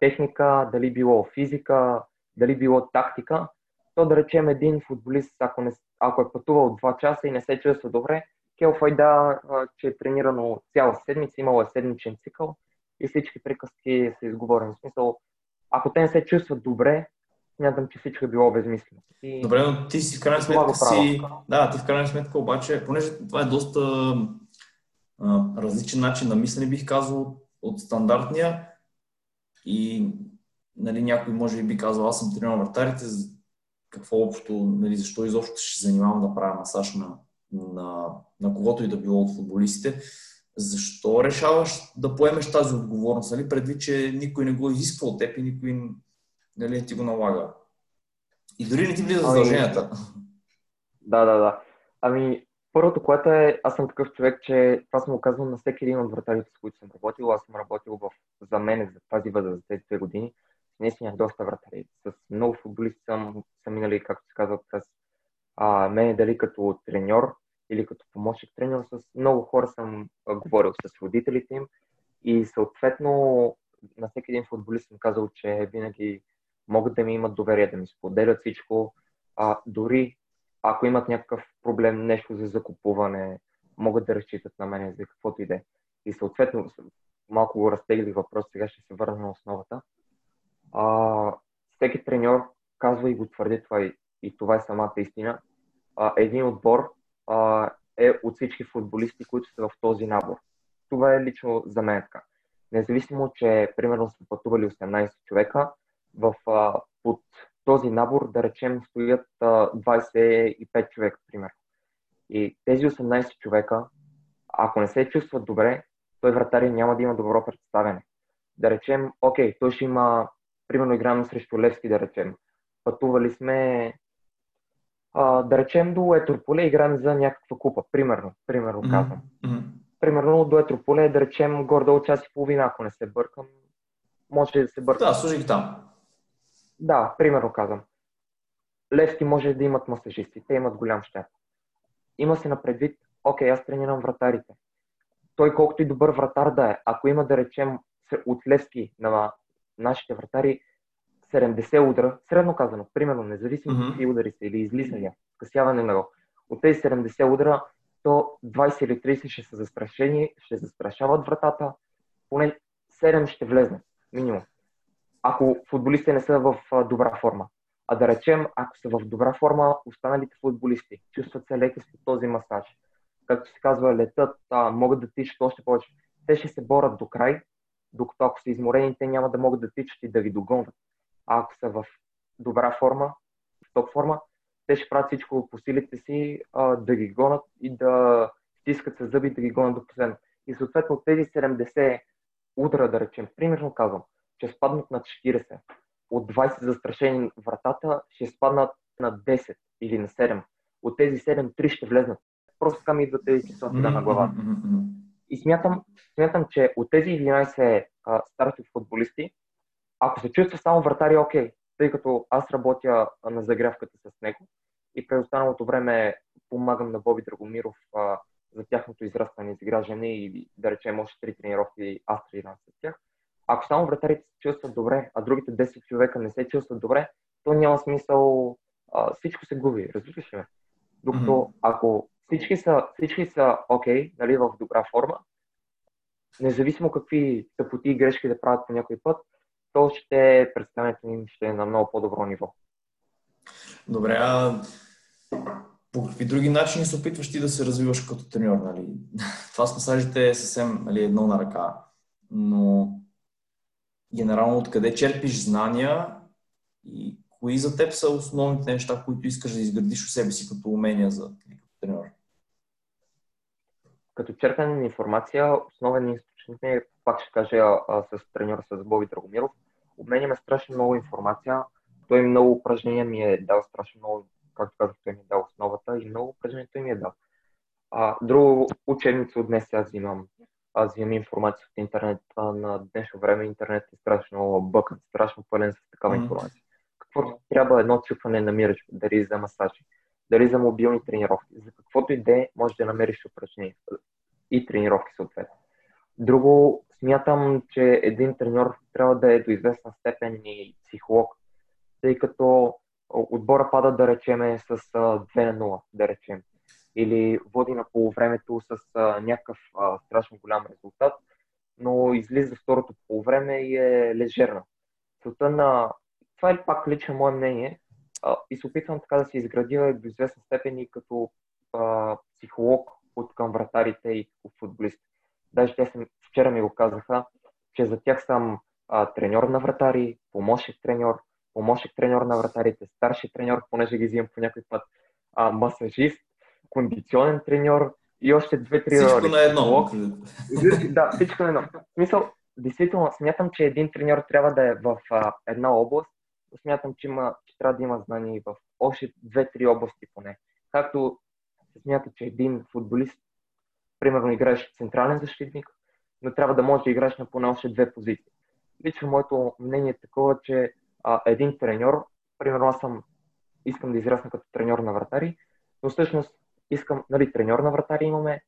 техника, дали било физика, дали било тактика, то да речем един футболист, ако, не, ако е пътувал 2 часа и не се чувства добре, Кел Файда, че е тренирано цяла седмица, имало е седмичен цикъл и всички приказки са изговорени. В смисъл, ако те не се чувстват добре, смятам, че всичко е било безмислено. И... Добре, но ти си в крайна сметка си... Да, ти в крайна сметка обаче, понеже това е доста а, различен начин на мислене, бих казал, от стандартния и нали, някой може би казал, аз съм тренирал вратарите, какво общо, нали, защо изобщо ще се занимавам да правя масаж на, на, на когото и да било от футболистите. Защо решаваш да поемеш тази отговорност, нали, предвид, че никой не го изисква от теб и никой нали, ти го налага? И дори не ти влиза ами, задълженията. Да, да, да. Ами, първото, което е, аз съм такъв човек, че това съм го казвал на всеки един от вратарите, с които съм работил. Аз съм работил в, за мен, за тази възраст, за тези две години наистина доста вратари. С много футболисти съм, съм минали, както се казва, през а, мен дали като треньор или като помощник треньор, с много хора съм а, говорил с родителите им и съответно на всеки един футболист съм казал, че винаги могат да ми имат доверие, да ми споделят всичко, а, дори ако имат някакъв проблем, нещо за закупуване, могат да разчитат на мен за каквото и да е. И съответно, малко го разтегли въпрос, сега ще се върна на основата а, всеки треньор казва и го твърди това и, и това е самата истина. А, един отбор а, е от всички футболисти, които са в този набор. Това е лично за мен така. Независимо, че примерно са пътували 18 човека, в, а, под този набор, да речем, стоят а, 25 човека, примерно. И тези 18 човека, ако не се чувстват добре, той вратаря няма да има добро представяне. Да речем, окей, той ще има примерно играем срещу Левски, да речем. Пътували сме, а, да речем, до Етрополе, играем за някаква купа, примерно, примерно mm-hmm. казвам. Mm-hmm. Примерно до Етрополе, да речем, гордо от час и половина, ако не се бъркам. Може да се бъркам. Да, служих там. Да, примерно казвам. Левски може да имат масажисти, те имат голям щет. Има се на предвид, окей, аз тренирам вратарите. Той колкото и добър вратар да е, ако има да речем от Левски на нашите вратари 70 удара, средно казано, примерно, независимо mm-hmm. какви удари са или излизания, скъсяване на гол. От тези 70 удара, то 20 или 30 ще са застрашени, ще застрашават вратата, поне 7 ще влезнат, минимум. Ако футболистите не са в добра форма. А да речем, ако са в добра форма, останалите футболисти чувстват се леки с този масаж. Както се казва, летат, а, могат да тичат още повече. Те ще се борят до край, докато ако са изморени, те няма да могат да тичат и да ги догонват. А ако са в добра форма, в топ форма, те ще правят всичко по силите си а, да ги гонат и да стискат се зъби да ги гонят до последно. И съответно тези 70 удара, да речем, примерно казвам, ще спаднат на 40. От 20 застрашени вратата ще спаднат на 10 или на 7. От тези 7, 3 ще влезнат. Просто така ми идват тези числа на главата. И смятам, смятам, че от тези 11 а, старти футболисти, ако се чувства само вратари, окей, тъй като аз работя на загрявката с него и през останалото време помагам на Боби Драгомиров а, за тяхното израстване, изграждане и да речем още три тренировки аз тренирам с тях. Ако само вратарите се чувстват добре, а другите 10 човека не се чувстват добре, то няма смисъл, а, всичко се губи, разбираш ли ме? Докато mm-hmm. ако всички са, всички са окей, нали, в добра форма. Независимо какви тъпоти и грешки да правят по някой път, то ще представянето им ще е на много по-добро ниво. Добре, а по какви други начини се опитваш ти да се развиваш като треньор? Нали? Това с масажите е съвсем нали, едно на ръка, но генерално откъде черпиш знания И кои за теб са основните неща, които искаш да изградиш у себе си като умения за като тренер? Като черпене на информация, основен източник е, пак ще кажа, а, с треньора с Боби Драгомиров. Обменяме страшно много информация. Той много упражнения ми е дал страшно много, както казах, той ми е дал основата и много упражнения той ми е дал. А, друго учебница от днес аз имам. Аз имам информация от интернет. А, на днешно време интернет е страшно бъкан, страшно пълен с такава информация. Какво трябва едно чупване намираш, дали за масажи, дали за мобилни тренировки, за каквото и да е, можеш да намериш упражнения и тренировки съответно. Друго, смятам, че един треньор трябва да е до известна степен и психолог, тъй като отбора пада, да речеме, с 2 на 0, да речем или води на полувремето с някакъв страшно голям резултат, но излиза второто полувреме и е лежерна. Целта на... Това е пак лично мое мнение а, и се опитвам така да се изградя до известна степен и като а, психолог от към вратарите и като футболист. Даже те съм, вчера ми го казаха, че за тях съм а, треньор на вратари, помощник треньор, помощник треньор на вратарите, старши треньор, понеже ги взимам по някой път, а, масажист, кондиционен треньор и още две-три роли. Всичко на едно. да, всичко на едно. В смисъл, действително, смятам, че един треньор трябва да е в а, една област, смятам, че, има, че трябва да има знания и в още две-три области поне. Както се смята, че един футболист, примерно, играеш централен защитник, но трябва да може да играеш на поне още две позиции. Лично моето мнение е такова, че а, един треньор, примерно аз съм, искам да израсна като треньор на вратари, но всъщност искам, нали, треньор на вратари имаме,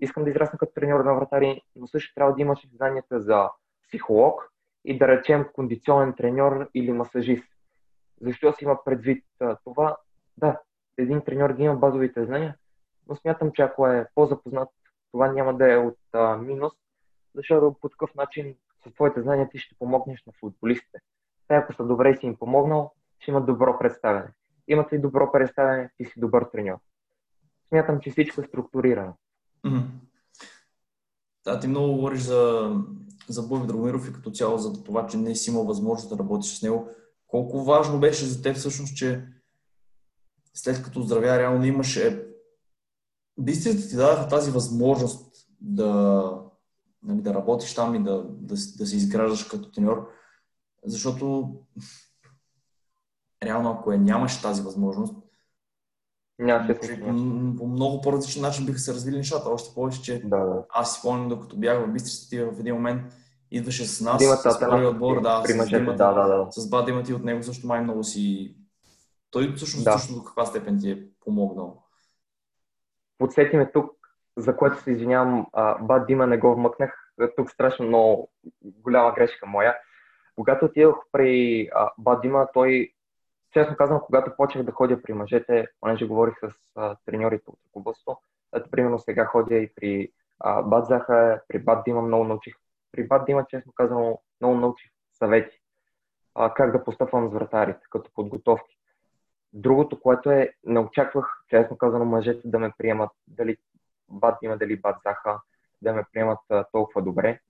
искам да израсна като треньор на вратари, но също трябва да имаш знанията за психолог и да речем кондиционен треньор или масажист. Защо си има предвид това? Да, един треньор да има базовите знания, но смятам, че ако е по-запознат, това няма да е от а, минус, защото по такъв начин с твоите знания ти ще помогнеш на футболистите. Те, ако са добре и си им помогнал, ще имат добро представяне. Имат ли добро представяне, ти си добър треньор смятам, че всичко е структурирано. Mm-hmm. Да, ти много говориш за, за Боби Драгомиров и като цяло за това, че не си имал възможност да работиш с него. Колко важно беше за теб всъщност, че след като здравя реално имаше бистрите ти дадаха тази възможност да, нали, да работиш там и да, да, да се изграждаш като треньор, защото реално ако я нямаш тази възможност, Нямаше По много по-различен начин биха се развили нещата. Още повече, че да, да. аз си спомням, докато бях в Бистрицата ти в един момент идваше с нас, Димата, с първи отбор, да, с, Димата, да, да, да. с Бад Димата и от него също май много си... Той всъщност да. също до каква степен ти е помогнал? Подсети ме тук, за което се извинявам, Бад Дима не го вмъкнах. Тук страшно много голяма грешка моя. Когато отидох при Дима, той честно казвам, когато почнах да ходя при мъжете, понеже говорих с а, треньорите от ръководство, ето, примерно сега ходя и при а, Бат Заха, при Бат Дима много научих. При Бат Дима, честно казвам, много научих съвети. А, как да постъпвам с вратарите, като подготовки. Другото, което е, не очаквах, честно казано, мъжете да ме приемат, дали Бат Дима, дали Бат Заха, да ме приемат а, толкова добре.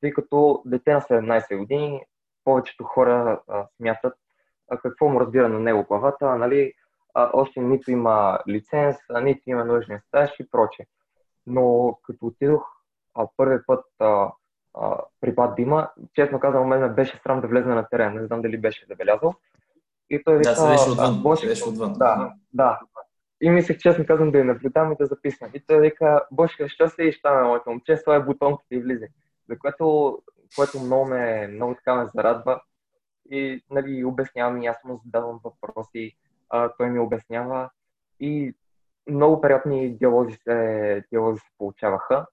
Тъй като дете на 17 години, повечето хора а, смятат, какво му разбира на него главата, нали, още нито има лиценз, нито има нужния стаж и прочее. Но като отидох първи път а, а, при Бат Дима, честно казвам, мен ме беше срам да влезе на терен, не знам дали беше забелязал. И той вика, да, седеше отвън. Бош... отвън. Да, да. И мислех, честно казвам, да я наблюдавам и да записвам. И той вика, Бошка, що се и там, моето момче, това е бутонката и влиза. За което, което много ме, много така ме зарадва и нали, обяснявам и аз му задавам въпроси, а, той ми обяснява и много приятни диалози се, диалози се получаваха,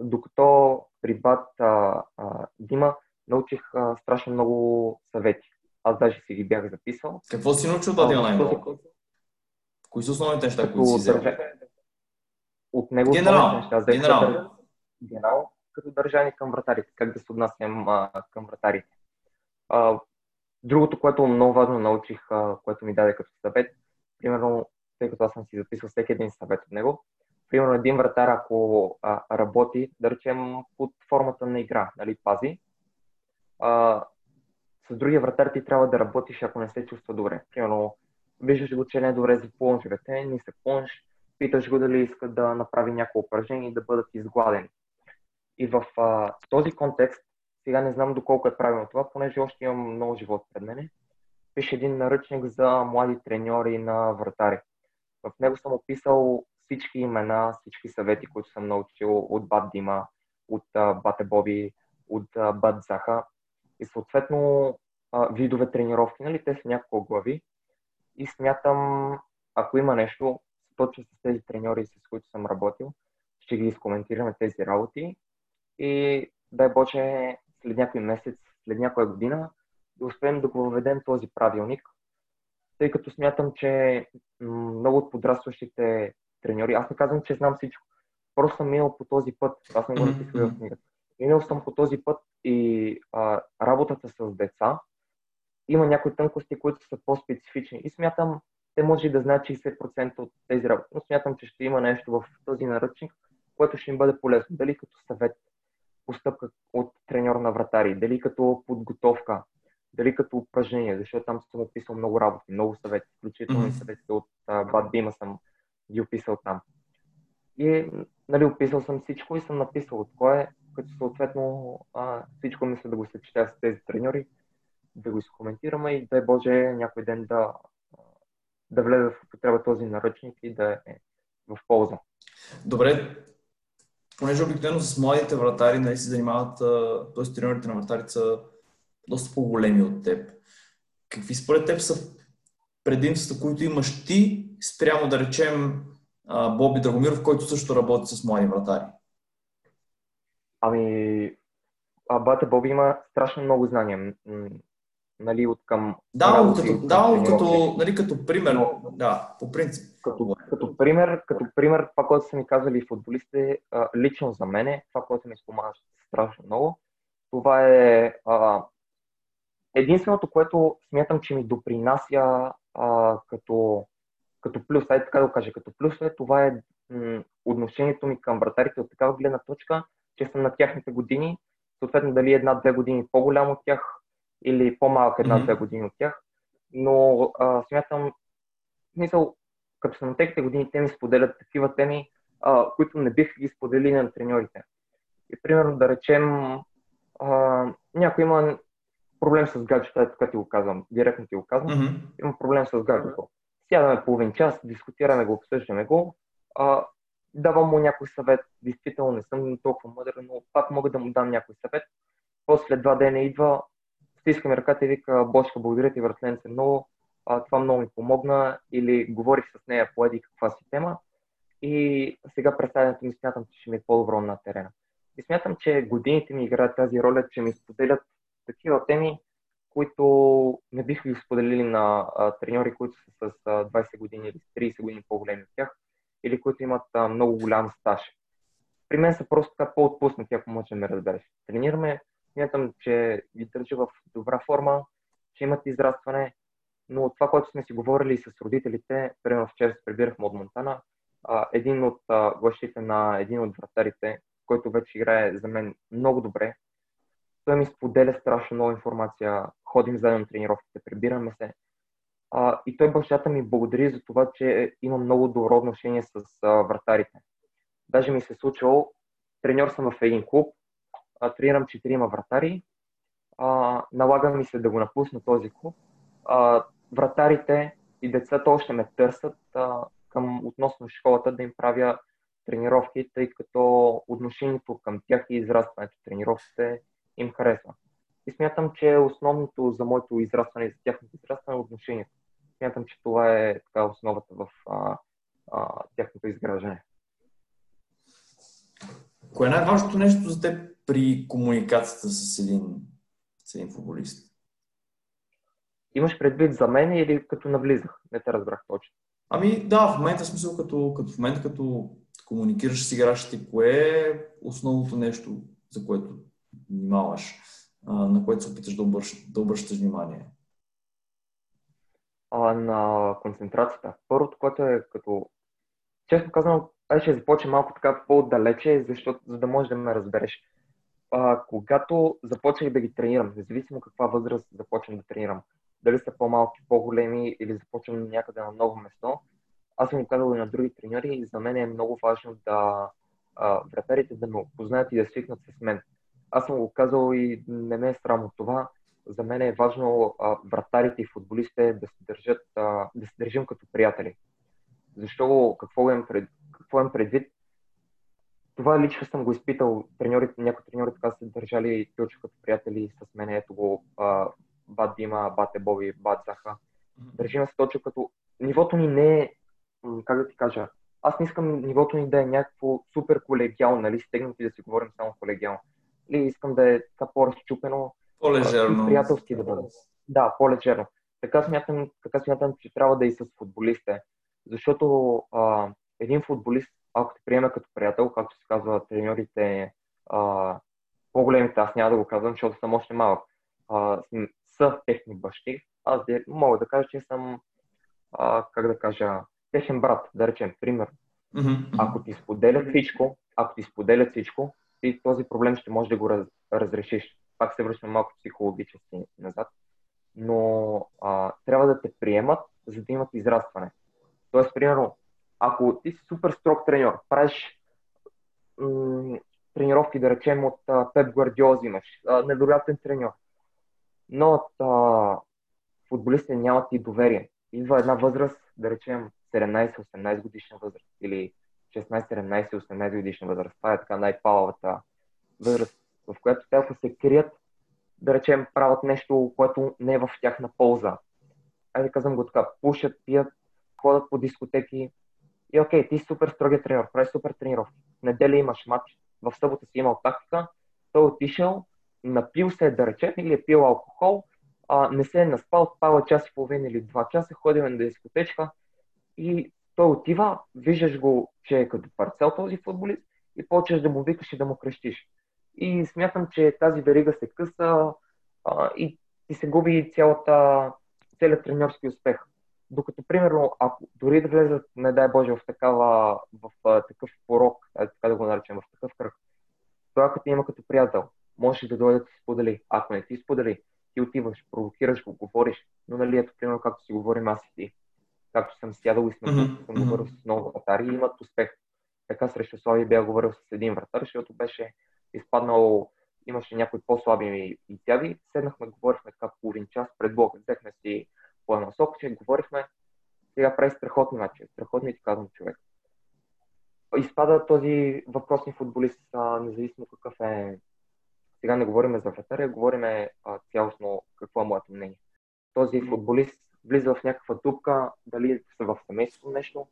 докато при Бат а, а, Дима научих а, страшно много съвети. Аз даже си ги бях записал. Какво си научил да Дима най-много? Кои са основните неща, които си взел? От него генерал, неща. Генерал. генерал, като държание към вратарите, как да се отнасям а, към вратарите. А, Другото, което много важно научих, което ми даде като съвет, примерно, тъй като аз съм си записал всеки един съвет от него, примерно един вратар, ако а, работи, да речем, под формата на игра, нали, пази, а, с другия вратар ти трябва да работиш, ако не се чувства добре. Примерно, виждаш го, че не е добре за плонжовете, не се плонж, питаш го дали иска да направи някакво упражнение и да бъдат изгладени. И в а, този контекст, сега не знам доколко е правилно това, понеже още имам много живот пред мене, пише един наръчник за млади треньори на вратари. В него съм описал всички имена, всички съвети, които съм научил от Бат Дима, от Бате Боби, от Бат Заха. И съответно видове тренировки, нали, те са няколко глави. И смятам, ако има нещо, точно с тези треньори, с които съм работил, ще ги изкоментираме тези работи. И дай Боже след някой месец, след някоя година да успеем да го въведем този правилник, тъй като смятам, че много от подрастващите треньори, аз не казвам, че знам всичко, просто съм минал по този път, аз не го написал в книгата. Минал съм по този път и а, работата с деца има някои тънкости, които са по-специфични и смятам, те може да знаят 60% от тези работи, но смятам, че ще има нещо в този наръчник, което ще им бъде полезно. Дали като съвет, постъпка от треньор на вратари, дали като подготовка, дали като упражнение, защото там съм описал много работи, много съвети, включително и съветите от Бад Бима съм ги описал там. И нали, описал съм всичко и съм написал от кое, като съответно а, всичко мисля да го съчетая с тези треньори, да го изкоментираме и дай Боже някой ден да, да влезе в употреба този наръчник и да е в полза. Добре, понеже обикновено с младите вратари нали, се занимават, т.е. тренерите на вратарите са доста по-големи от теб. Какви според теб са предимствата, които имаш ти, спрямо да речем Боби Драгомиров, който също работи с млади вратари? Ами, Бата Боби има страшно много знания нали, от към... Да, като, да, като, нали, като пример, Но, да, по принцип. Като, като, пример, като пример, това, което са ми казали футболистите, лично за мене, това, което ми спомага страшно много, това е а, единственото, което смятам, че ми допринася а, като, като плюс, ай така да го кажа, като плюс е, това е м- отношението ми към вратарите от такава гледна точка, че съм на тяхните години, съответно дали една-две години по-голям от тях, или по-малък една-две mm-hmm. години от тях. Но а, смятам, смисъл, като съм на техните години, те ми споделят такива теми, а, които не бих ги споделили на треньорите. И примерно да речем, а, някой има проблем с гаджето, така ти го казвам, директно ти го казвам, mm-hmm. има проблем с гаджето. Сядаме половин час, дискутираме го, обсъждаме го, а, давам му някой съвет, действително не съм толкова мъдър, но пак мога да му дам някой съвет. После два дена идва, стискаме ръката и вика, Бошка, благодаря ти, вратленце, много, а, това много ми помогна, или говорих с нея по еди каква си тема и сега представянето ми смятам, че ще ми е по-добро на терена. И смятам, че годините ми играят тази роля, че ми споделят такива теми, които не бих ги споделили на а, треньори, които са с а, 20 години или 30 години по-големи от тях, или които имат а, много голям стаж. При мен са просто така по-отпуснати, ако може да ме разбереш. Тренираме смятам, че ги държа в добра форма, че имат израстване, но това, което сме си говорили с родителите, примерно вчера се прибирахме от Монтана, един от гостите на един от вратарите, който вече играе за мен много добре, той ми споделя страшно много информация, ходим заедно на тренировките, прибираме се. А, и той бащата ми благодари за това, че има много добро отношение с а, вратарите. Даже ми се е случило, треньор съм в един клуб, а, тренирам четирима вратари. А, налага ми се да го напусна този клуб. А, вратарите и децата още ме търсят а, към относно школата да им правя тренировки, тъй като отношението към тях и израстването тренировките им харесва. И смятам, че основното за моето израстване и за тяхното израстване е отношението. Смятам, че това е така основата в а, а, тяхното изграждане. Кое е най-важното нещо за теб при комуникацията с един, с един футболист? Имаш предвид за мен или като навлизах? Не те разбрах точно. Ами да, в момента смисъл като, като в момента като комуникираш с играчите, кое е основното нещо, за което внимаваш, на което се опиташ да, обръщ, да обръщаш внимание? А, на концентрацията. Първото, което е като... Честно казвам, аз ще започна малко така по-далече, защото, за да можеш да ме разбереш а, когато започнах да ги тренирам, независимо каква възраст започвам да тренирам, дали са по-малки, по-големи или започвам някъде на ново место, аз съм го казал и на други треньори и за мен е много важно да а, вратарите да ме опознаят и да свикнат с мен. Аз съм го казал и не ме е срам от това. За мен е важно а, вратарите и футболистите да се държат, а, да се държим като приятели. Защо, какво имам, пред, какво имам предвид? Това лично съм го изпитал. Треньорите, някои треньори така се държали точно като приятели с мен. Ето го а, Бат Дима, Бат Ебови, Бат Заха. Държим се точно като... Нивото ни не е, как да ти кажа, аз не искам нивото ни да е някакво супер колегиално, нали, стегнати да си говорим само колегиално. Или искам да е така по-разчупено, по-лежерно. приятелски да бъде. Да, по-лежерно. Така смятам, така смятам, че трябва да е и с футболистите. Защото а, един футболист, ако те приеме като приятел, както се казва треньорите, а, по-големите, аз няма да го казвам, защото съм още малък, а, са техни бащи, аз мога да кажа, че съм, а, как да кажа, техен брат, да речем, пример. Mm-hmm. Ако ти споделят всичко, ако ти споделят всичко, ти този проблем ще можеш да го раз, разрешиш. Пак се връщам малко психологически назад. Но а, трябва да те приемат, за да имат израстване. Тоест, примерно, ако ти си супер строг треньор, правиш м- тренировки, да речем, от а, Пеп Гвардиоз имаш, а, невероятен треньор, но а, футболистите нямат и доверие. Идва една възраст, да речем, 17-18 годишна възраст или 16-17-18 годишна възраст. Това е така най-палавата възраст, в която те ако се крият, да речем, правят нещо, което не е в тяхна полза. Айде казвам го така, пушат, пият, ходят по дискотеки. И окей, ти си супер строгия тренер, прави супер тренировки. В неделя имаш матч, в събота си имал тактика, той е отишъл, напил се, да речем, или е пил алкохол, а, не се е наспал, спал час и половина или два часа, ходил на дискотечка, и той отива, виждаш го, че е като парцел този футболист и почваш да му викаш и да му крещиш. И смятам, че тази верига се къса а, и ти се губи цялата, целият тренерски успех. Докато, примерно, ако дори да влезат, не дай Боже, в, такава, в в такъв порок, така да го наречем, в такъв кръг, той ако ти има като приятел, можеш да дойде да ти сподели. Ако не ти сподели, ти отиваш, провокираш го, говориш, но нали ето, примерно, както си говорим аз и ти както съм сядал и сме mm-hmm. съм говорил с много вратари и имат успех. Така срещу Слави бях говорил с един вратар, защото беше изпаднал, имаше някои по-слаби изяви. Седнахме, говорихме така половин час пред блока, взехме си по едно че говорихме. Сега прави страхотни матчи. Страхотни ти казвам човек. Изпада този въпросни футболист, независимо какъв е. Сега не говорим за вратаря, говорим цялостно какво е моето мнение. Този футболист влиза в някаква дупка, дали са в семейство нещо.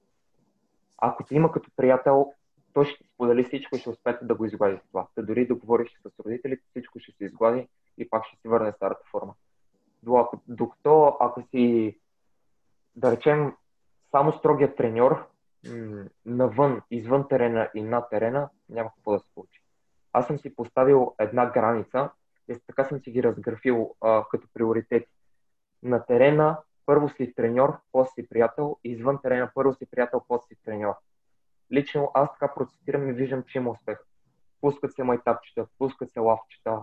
Ако ти има като приятел, той ще сподели всичко и ще успеете да го изглади с това. Да дори да говориш с родителите, всичко ще се изглади и пак ще си върне старата форма. Докато ако си, да речем, само строгият треньор, навън, извън терена и над терена, няма какво да се получи. Аз съм си поставил една граница и така съм си ги разграфил а, като приоритети. На терена първо си треньор, после си приятел, и извън терена първо си приятел, после си треньор. Лично аз така процитирам и виждам, че има успех. Пускат се майтапчета, пускат се лавчета,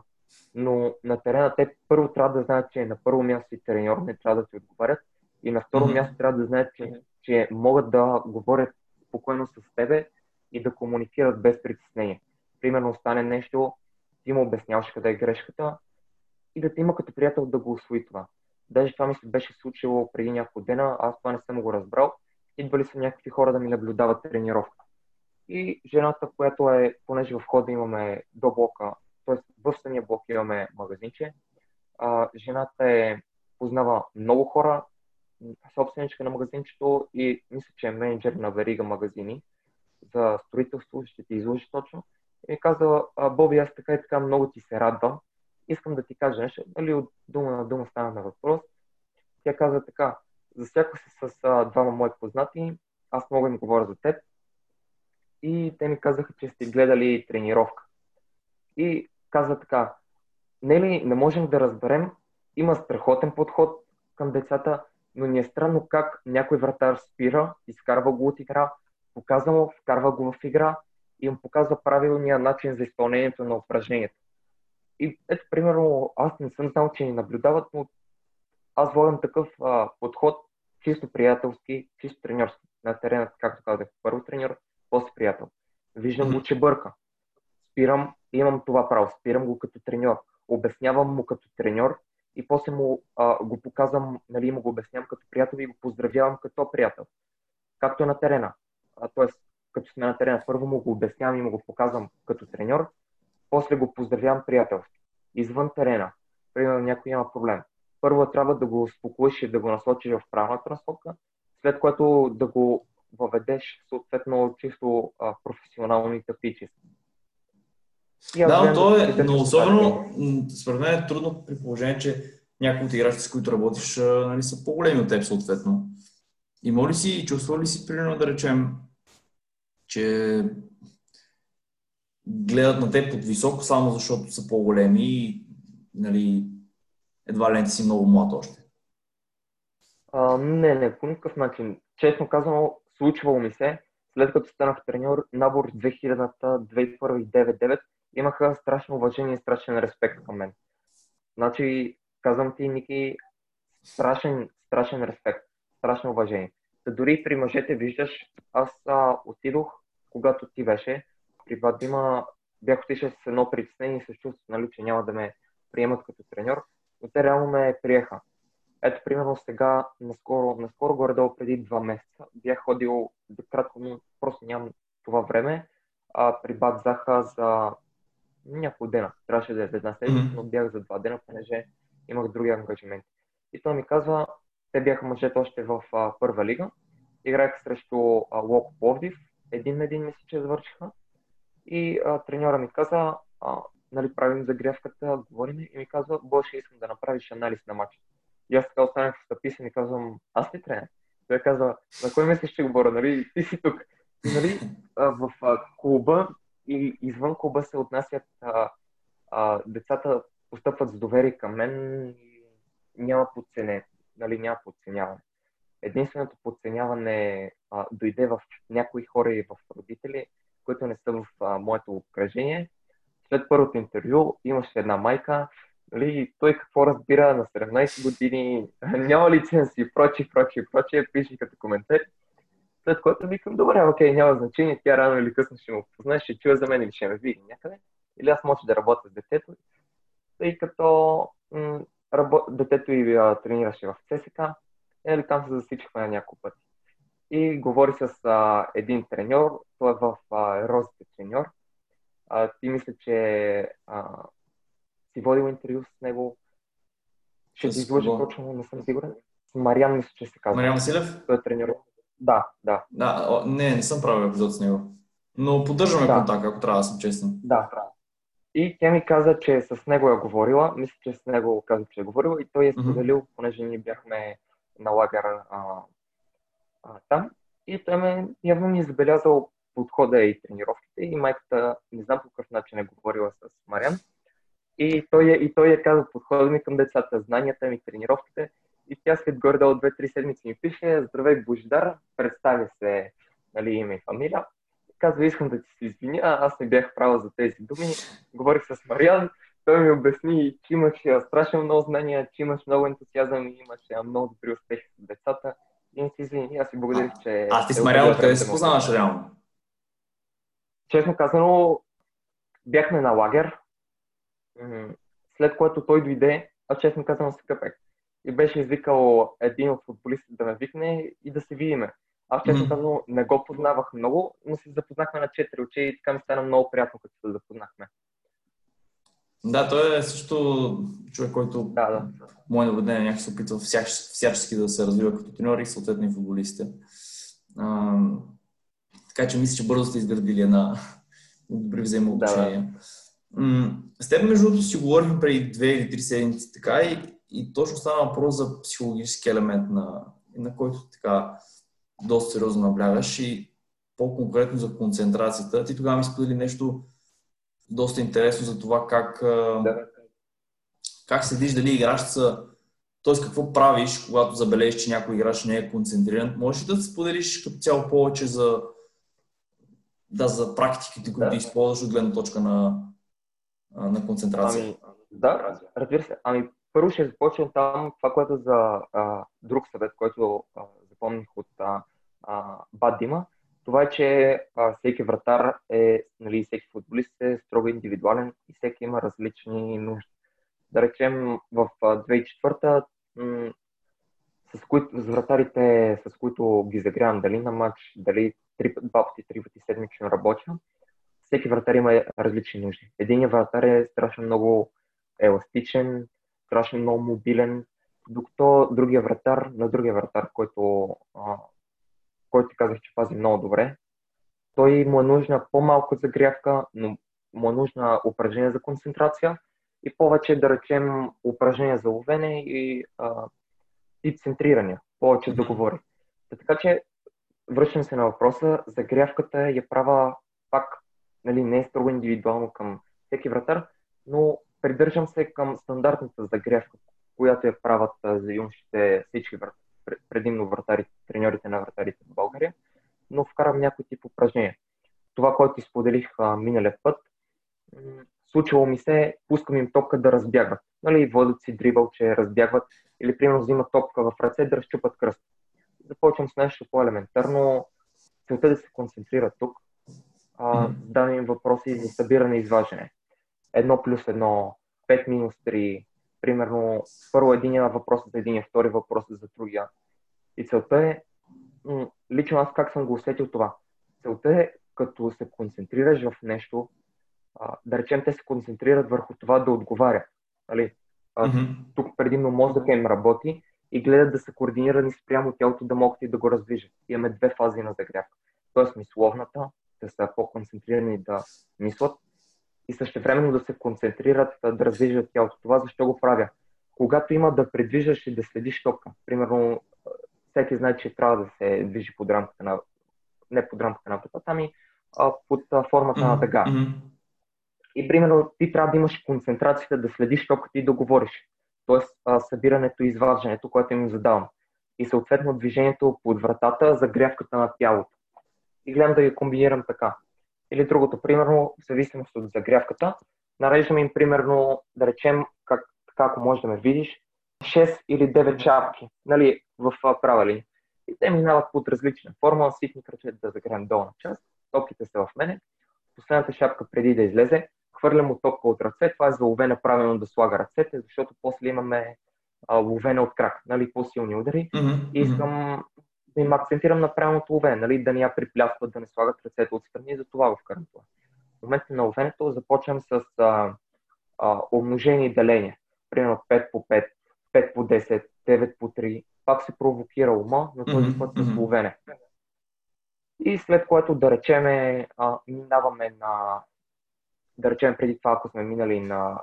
но на терена те първо трябва да знаят, че на първо място си треньор, не трябва да ти отговарят, и на второ mm-hmm. място трябва да знаят, че, че могат да говорят спокойно с тебе и да комуникират без притеснение. Примерно стане нещо, ти му обясняваш къде е грешката и да те има като приятел да го освои това. Даже това ми се беше случило преди няколко дена, аз това не съм го разбрал. Идвали са някакви хора да ми наблюдават тренировка. И жената, която е, понеже в хода имаме до блока, т.е. в самия блок имаме магазинче, а, жената е познава много хора, собственичка на магазинчето и мисля, че е менеджер на верига магазини за строителство, ще ти изложи точно. Ми каза, Боби, аз така и така много ти се радвам, искам да ти кажа нещо, нали, от дума на дума стана на въпрос. Тя каза така, засякох се с а, двама мои познати, аз мога да им говоря за теб. И те ми казаха, че сте гледали тренировка. И каза така, не ли, не можем да разберем, има страхотен подход към децата, но ни е странно как някой вратар спира, изкарва го от игра, показва му, вкарва го в игра и им показва правилния начин за изпълнението на упражнението И ето, примерно, аз не съм знал, че ни наблюдават, но аз водям такъв а, подход, чисто приятелски, чисто треньорски на терена, както казах. Първо треньор, после приятел. Виждам го, че бърка. Спирам, имам това право, спирам го като треньор. Обяснявам му като треньор и после му а, го показвам, нали, му го обяснявам като приятел и го поздравявам като приятел. Както е на терена. А, тоест, като сме на терена, първо му го обяснявам и му го показвам като треньор, после го поздравявам приятелски. Извън терена, примерно някой няма проблем. Първо трябва да го успокоиш и да го насочиш в правилната насока, след което да го въведеш съответно чисто а, професионално и тактически. Да, но то е, но особено, според мен е трудно при положение, че някои от играчите, с които работиш, нали, са по-големи от теб, съответно. Има ли си, чувства ли си, примерно, да речем, че гледат на теб под високо, само защото са по-големи и нали, едва ли не си много млад още? А, не, не, по никакъв начин. Честно казано, случвало ми се, след като станах треньор, набор 2000-та, 2001 и 99 имаха страшно уважение и страшен респект към мен. Значи, казвам ти, Ники, страшен, страшен респект, страшно уважение. Та дори при мъжете, виждаш, аз а, отидох, когато ти беше, при Вадима бях отишъл с едно притеснение и се чувствах, нали, че няма да ме приемат като треньор, но те реално ме приеха. Ето, примерно сега, наскоро, наскоро горе-долу преди два месеца, бях ходил до кратко, но просто нямам това време, а, при Бат Заха за няколко дена. Трябваше да е за една седмица, но бях за два дена, понеже имах други ангажименти. И той ми казва, те бяха мъжете още в а, първа лига. Играеха срещу а, Локо Пловдив. Един на един мисля, че завършиха. И а, треньора ми каза, а, нали, правим загрявката, говорим и ми казва, Боше, искам да направиш анализ на матча. И аз така останах встъписан и казвам, аз ли тренер? Той казва, на кой мислиш, че говоря, нали? Ти си тук. И, нали, в а, клуба и извън клуба се отнасят а, а, децата постъпват с доверие към мен и няма подцене, нали, няма подценяване. Единственото подценяване а, дойде в някои хора и в родители, които не са в а, моето обкръжение. След първото интервю имаше една майка, нали, той какво разбира на 17 години, няма лиценз и прочи, прочи, прочи, пише като коментар. След което викам, добре, окей, няма значение, тя рано или късно ще му познае, ще чуе за мен или ще ме види някъде. Или аз може да работя с детето, тъй като м- рабо... детето и тренираше в ЦСК, или там се засичихме на няколко пъти. И говори с а, един треньор, той е в а, Розите треньор. А, ти мисля, че а, си водил интервю с него. Ще ти излъжа точно, не съм сигурен. Мариан мисля, че се казва. Мариан Василев? Той е треньор. Да, да. Да, не, не съм правил епизод с него. Но поддържаме да. контакт, ако трябва да съм честен. Да, правилно. И тя ми каза, че с него е говорила. Мисля, че с него каза, че е говорила и той е споделил, mm-hmm. понеже ние бяхме на лагер а, а, там. И той ме явно ми е забелязал подхода и тренировките и майката не знам по какъв начин е говорила с Мариан. И той, е, и той е казал подхода ми към децата, знанията ми, тренировките. И тя след горе от 2-3 седмици ми пише, здравей Божидар, представя се нали, име и фамилия. Казва, искам да ти се извиня, аз не бях права за тези думи. Говорих с Мариан, той ми обясни, че имаш страшно много знания, че имаш много ентусиазъм и имаш много добри успехи с децата. И си извини, аз си благодарих, че... А ти с Мариан откъде се познаваш реално? Честно казано, бяхме на лагер, след което той дойде, аз честно казано се къпех. И беше извикал един от футболистите да ме викне и да се видиме. Аз честно казано не го познавах много, но се запознахме на четири очи и така ми стана много приятно, като се запознахме. Да, той е също човек, който да, да. мое наблюдение някак се опитва всячески да се развива като треньор и съответно и футболистите. А, така че мисля, че бързо сте изградили една добри взаимоотношения. Да, да. С теб, между другото, си говорихме преди две или три седмици така и, и точно стана въпрос за психологически елемент, на, на който така доста сериозно наблягаш и по-конкретно за концентрацията. Ти тогава ми сподели нещо доста интересно за това как, да. как следиш дали играч са т.е. какво правиш, когато забележиш, че някой играч не е концентриран. Можеш ли да споделиш като цяло повече за, да, за практиките, които да. използваш от гледна точка на, на концентрация? Ами, Да, разбира се. Ами първо ще започнем там това, което за а, друг съвет, който а, запомних от а, а, Бад Дима. Това е, че а, всеки вратар е, нали, всеки футболист е строго индивидуален и всеки има различни нужди. Да речем, в 2004-та м- с, които, с вратарите, с които ги загрявам дали на матч, дали три, два пъти, три пъти седмично работя, всеки вратар има различни нужди. Единият вратар е страшно много еластичен, страшно много мобилен, докато другия вратар, на другия вратар, който, а, който казах, че пази много добре, той му е нужна по-малко загрявка, но му е нужна упражнение за концентрация и повече, да речем, упражнения за ловене и, а, и центриране, повече договори. Така че, връщам се на въпроса, загрявката я права пак, нали, не е строго индивидуално към всеки вратар, но придържам се към стандартната загрявка, която я правят за юношите всички вратари, предимно вратарите, треньорите на вратарите в България, но вкарам някой тип упражнения. Това, което изподелих миналия път, случвало ми се, пускам им топка да разбягват. Нали, водят си дрибъл, че разбягват или примерно взимат топка в ръце да разчупат кръст. Започвам с нещо по-елементарно. Целта е да се концентрират тук. А, давам им въпроси за събиране и изваждане. Едно плюс едно, 5 минус 3, примерно първо единия въпрос за един, втори въпрос за другия. И целта е, лично аз как съм го усетил това, целта е като се концентрираш в нещо, да речем те се концентрират върху това да отговарят. Нали? Mm-hmm. Тук предимно мозъка им работи и гледат да са координирани спрямо тялото да могат и да го раздвижат. Имаме две фази на загрявка. Тоест мисловната, да са по-концентрирани да мислят и същевременно да се концентрират, да раздвижат тялото. Това защо го правя? Когато има да предвиждаш и да следиш топка, примерно всеки знае, че трябва да се движи под рамката на, не под рамката на вратата, ами а, под а, формата mm-hmm. на дъга. Mm-hmm. И примерно ти трябва да имаш концентрацията да следиш топката и да говориш. Тоест а, събирането и изваждането, което им задавам. И съответно движението под вратата, загрявката на тялото. И гледам да ги комбинирам така. Или другото, примерно, в зависимост от загрявката, нареждам им примерно, да речем, как, така ако можеш да ме видиш, 6 или 9 чапки, нали, в права линия. И те минават под различна форма, ситни кръче да загреем долна част, топките са в мене, последната шапка преди да излезе, хвърлям му топка от ръце, това е за ловене правилно да слага ръцете, защото после имаме а, ловене от крак, нали, по-силни удари. Mm-hmm. И искам да им акцентирам на правилното ловене, нали, да не я приплясват, да не слагат ръцете отстрани, за това в това. В момента на ловенето започвам с а, а, умножение и деление. Примерно 5 по 5, 5 по 10, 9 по 3. Пак се провокира ума, но този път с ловене. И след което да речеме, а, минаваме на, да речем преди това, ако сме минали на,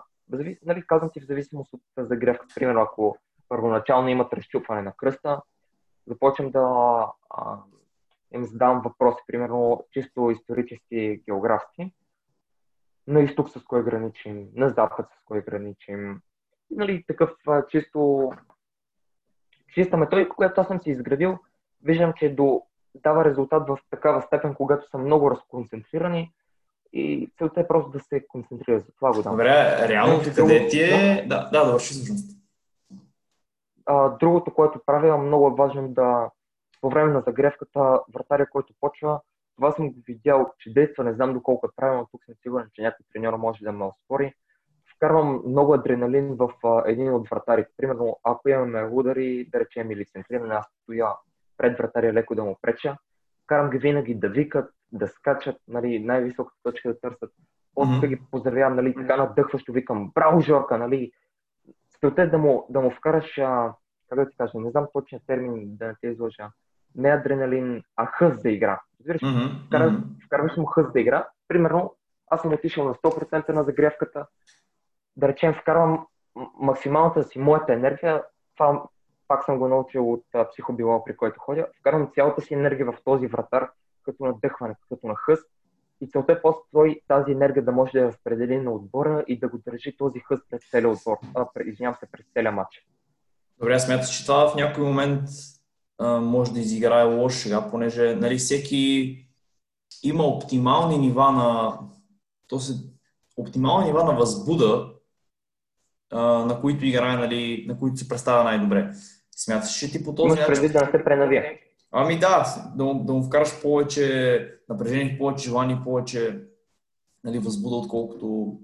нали, казвам ти в зависимост от загревка, примерно ако първоначално имат разчупване на кръста, започвам да а, им задавам въпроси, примерно чисто исторически, географски. На изток с кой граничим, на запад с кой граничим. Нали, такъв а, чисто чиста методика, която аз съм си изградил, виждам, че до, дава резултат в такава степен, когато са много разконцентрирани и целта е просто да се концентрира. За това го дам. Добре, реално къде ти е... Да, да, да върши всъщност. А, другото, което правя, много е важно да по време на загревката, вратаря, който почва, това съм го видял, че действа, не знам доколко е правилно, тук съм сигурен, че някой треньор може да ме оспори. Вкарвам много адреналин в а, един от вратарите. Примерно, ако имаме удари, да речем или центриране, аз стоя пред вратаря леко да му преча, карам ги винаги да викат, да скачат, нали, най-високата точка да търсят. После mm-hmm. ги поздравявам, нали, така надъхващо викам, браво, Жорка, нали, целта е да му, да му вкараш, а, как да ти кажа, не знам точния термин да не те изложа, не адреналин, а хъз да игра. Разбираш? Mm-hmm. Вкарваш му хъз да игра. Примерно, аз съм отишъл на 100% на загрявката, да речем, вкарвам максималната си моята енергия, това пак съм го научил от психобило, при който ходя, вкарвам цялата си енергия в този вратар, като надъхване, като на хъст, и целта е после той тази енергия да може да я разпредели на отбора и да го държи този хъст пред целия отбор. А, извинявам се, през целия матч. Добре, смяташ, че това в някой момент а, може да изиграе лошо сега, понеже нали, всеки има оптимални нива на... То се, оптимални нива на възбуда а, на които играе, нали, на които се представя най-добре. Смяташ, че ти по този начин... предвид да не се пренавие. Ами да, да, да му вкараш повече напрежение, повече желание, повече нали, възбуда, отколкото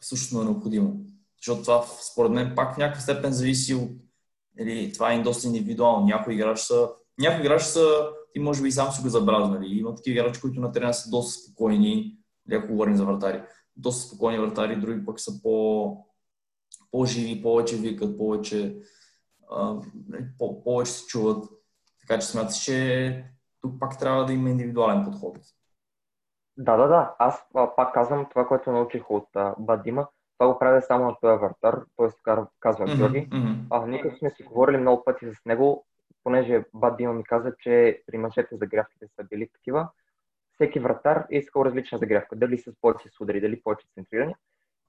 всъщност е необходимо. Защото това, според мен, пак в някаква степен зависи от... Нали, това е доста индивидуално. Някои играчи са... Някои играчи са... Ти може би и сам си го забравя, нали? Има такива играчи, които на терена са доста спокойни, ако говорим за вратари. Доста спокойни вратари, други пък са по, по-живи, повече викат, повече, а, нали, по- повече се чуват. Така че смяташ, че тук пак трябва да има индивидуален подход. Да, да, да. Аз а, пак казвам това, което научих от а, Бадима. Това го правя само на този вратар, т.е. казва mm-hmm, Георги. Mm-hmm. А, ние сме си говорили много пъти с него, понеже Бадима ми каза, че при мъжете загрявките са били такива. Всеки вратар е искал различна загрявка. Дали с повече судари, дали повече центриране.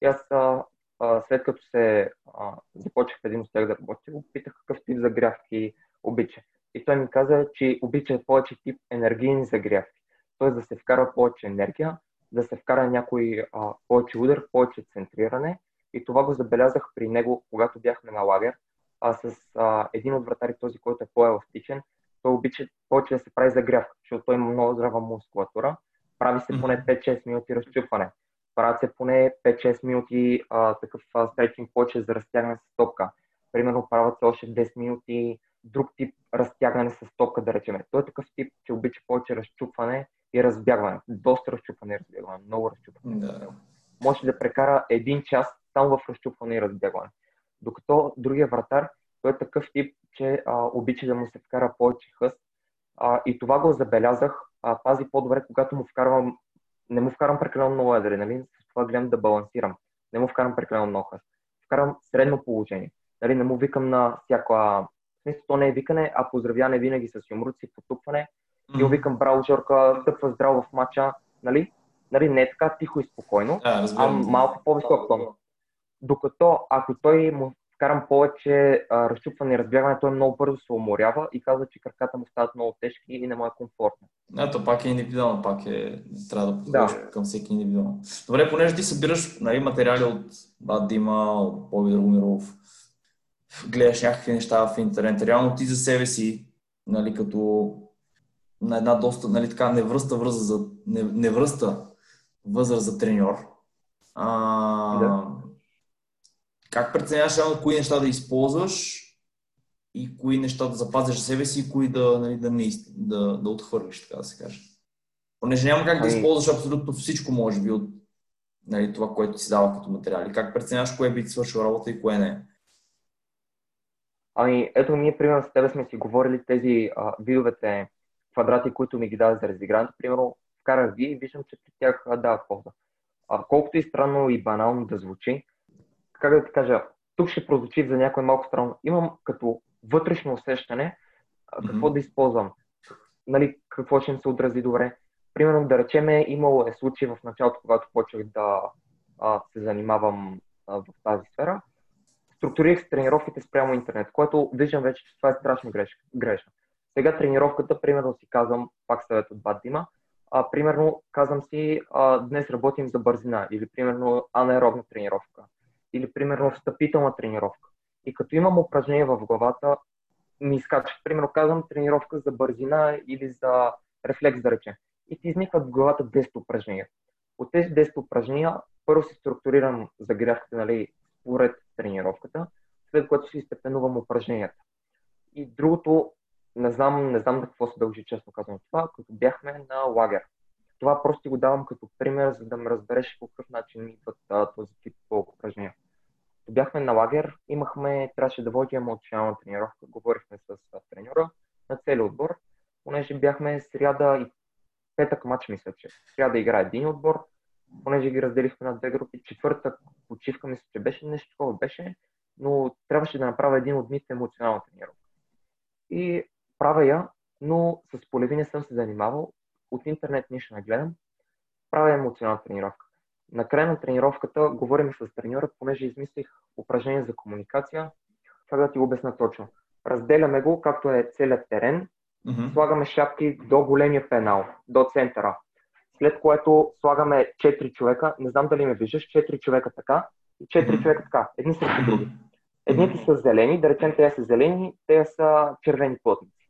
И аз а, а, след като се а, започнах един от тях да работя, го питах какъв тип загрявки обича. И той ми каза, че обича повече тип енергийни загрявки. Т.е. да се вкара повече енергия, да се вкара някой а, повече удар, повече центриране. И това го забелязах при него, когато бяхме на лагер. А с а, един от вратари, този, който е по-еластичен, той обича повече да се прави загрявка, защото той има много здрава мускулатура. Прави се поне 5-6 минути разчупване. Правят се поне 5-6 минути а, такъв стречинг повече за разтягане с топка. Примерно правят се още 10 минути друг тип разтягане с топка, да речем. Той е такъв тип, че обича повече разчупване и разбягване. Доста разчупване и разбягване. Много разчупване. Да. Може да прекара един час само в разчупване и разбягване. Докато другия вратар, той е такъв тип, че а, обича да му се вкара повече хъст. А, и това го забелязах. А, пази по-добре, когато му вкарвам, не му вкарам прекалено много адреналин, с това гледам да балансирам. Не му вкарам прекалено много хъст. Вкарам средно положение. Нали, не му викам на всяка смисъл, то не е викане, а поздравяне винаги с юмруци, потупване. Mm-hmm. И го викам, браво, Жорка, стъпва здраво в матча, нали? нали? Не е така тихо и спокойно, да, а малко по-висок тон. Докато ако той му вкарам повече а, разчупване и разбягване, той много бързо се уморява и казва, че краката му стават много тежки и не му е комфортно. Ето, пак е индивидуално, пак е, трябва да подходиш да. към всеки индивидуално. Добре, понеже ти събираш нали, материали от Бад Дима, от Боби Драгомиров, гледаш някакви неща в интернет. Реално ти за себе си, нали, като на една доста, нали, така, невръста възраст за, не, невръста възраст за треньор. А, да. Как преценяваш реално кои неща да използваш и кои неща да запазиш за себе си и кои да, нали, да, не, да, да отхвърлиш, така да се каже. Понеже няма как да ами- използваш абсолютно всичко, може би, от нали, това, което си дава като материали. Как преценяваш кое би ти свършил работа и кое не? Ами, ето ние, примерно, с тебе сме си говорили тези а, видовете квадрати, които ми ги дава за разигрането. Примерно, вкарах ги и виждам, че при тях дават полза. А, колкото и странно и банално да звучи, как да ти кажа, тук ще прозвучи за някой малко странно. Имам като вътрешно усещане какво mm-hmm. да използвам. Нали, какво ще им се отрази добре. Примерно, да речеме, имало е случай в началото, когато почнах да а, се занимавам а, в тази сфера структурирах тренировките спрямо интернет, което виждам вече, че това е страшно грешно. Сега тренировката, примерно си казвам, пак съвет от Бад Дима, а, примерно казвам си, а, днес работим за бързина, или примерно анаеробна тренировка, или примерно встъпителна тренировка. И като имам упражнение в главата, ми изкача. Примерно казвам тренировка за бързина или за рефлекс, да речем. И ти изникват в главата 10 упражнения. От тези 10 упражнения, първо си структурирам загрявката, нали, според тренировката, след което си степенувам упражненията. И другото, не знам, не знам да какво се дължи, честно казвам това, като бяхме на лагер. Това просто ти го давам като пример, за да ме разбереш по какъв начин идват този тип упражнения. Бяхме на лагер, имахме, трябваше да водим емоционална тренировка, говорихме с треньора на цели отбор, понеже бяхме сряда и петък матч, мисля, че. Сряда играе един отбор, понеже ги разделихме на две групи. Четвъртък почивка, мисля, че беше нещо такова беше, но трябваше да направя един от дните емоционална тренировка. И правя я, но с полеви не съм се занимавал, от интернет нищо не гледам, правя емоционална тренировка. Накрая на тренировката говорим с треньора, понеже измислих упражнение за комуникация. Това да ти го обясна точно. Разделяме го, както е целият терен, mm-hmm. слагаме шапки до големия пенал, до центъра след което слагаме 4 човека, не знам дали ме виждаш, 4 човека така, и четири човека така, едни срещу други. Едните са зелени, да речем те са зелени, те са червени плътници.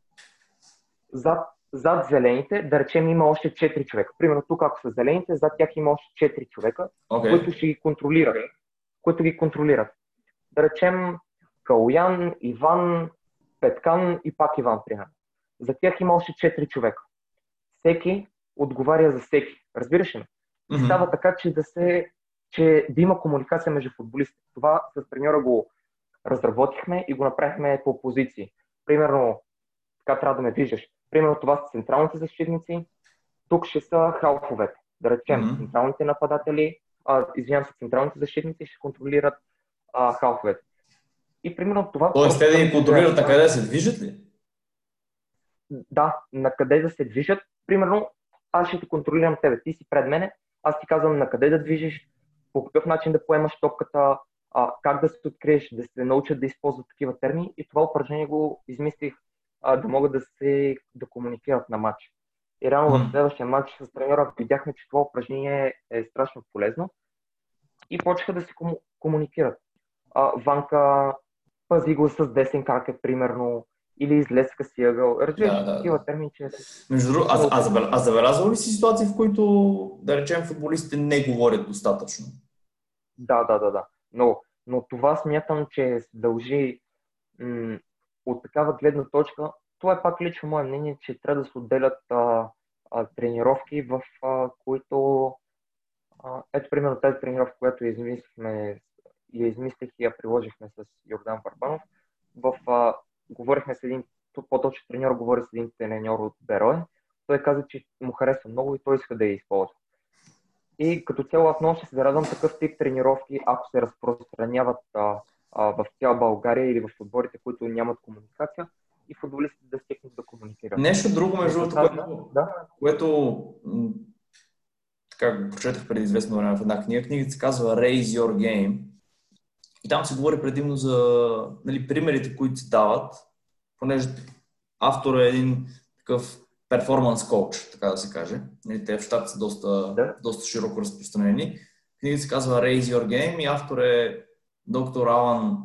Зад, зад зелените, да речем, има още 4 човека. Примерно тук, ако са зелените, зад тях има още 4 човека, okay. които ще ги контролират. Които ги контролират. Да речем, Калуян, Иван, Петкан и пак Иван, примерно. За тях има още 4 човека. Всеки отговаря за всеки. Разбираш ли? Mm-hmm. става така, че да се че да има комуникация между футболистите. Това с треньора го разработихме и го направихме по позиции. Примерно, така трябва да ме виждаш. Примерно това са централните защитници, тук ще са халфовете. Да речем, mm-hmm. централните нападатели, а, извинявам се, централните защитници ще контролират а, халфовете. И примерно това... Тоест, те да ги контролират, а къде да се движат ли? Да, на къде да се движат. Примерно, аз ще те контролирам тебе. Ти си пред мене, аз ти казвам на къде да движиш, по какъв начин да поемаш топката, а, как да се откриеш, да се научат да използват такива термини. И това упражнение го измислих а, да могат да се да комуникират на матч. И реално mm. в следващия матч с тренера видяхме, че това упражнение е страшно полезно и почнаха да се кому- комуникират. А, Ванка пази го с десен крак, примерно, или излезка си ъгъл. Разбира да, да, такива да. термини, че... Между другото, а, а, а забелязал ли си ситуации, в които, да речем, футболистите не говорят достатъчно? Да, да, да, да. Но, но това смятам, че се дължи м- от такава гледна точка. Това е пак лично мое мнение, че трябва да се отделят а, а, тренировки, в а, които... А, ето, примерно тази тренировка, която измислихме, я измислих и я приложихме с Йордан Барбанов. В, а, говорихме с един, по-точно треньор говори с един треньор от Берое. Той каза, че му харесва много и той иска да я използва. И като цяло аз много ще се зарадвам такъв тип тренировки, ако се разпространяват а, а, в цяла България или в отборите, които нямат комуникация и футболистите да стигнат да комуникират. Нещо друго, между другото, което, да? което така го прочетах преди известно време в една книга. Книгата се казва Raise Your Game. И там се говори предимно за нали, примерите, които се дават, понеже автор е един такъв перформанс коуч, така да се каже. Нали, те в щата са доста, да. доста широко разпространени. Книгата се казва Raise Your Game и автор е доктор Алан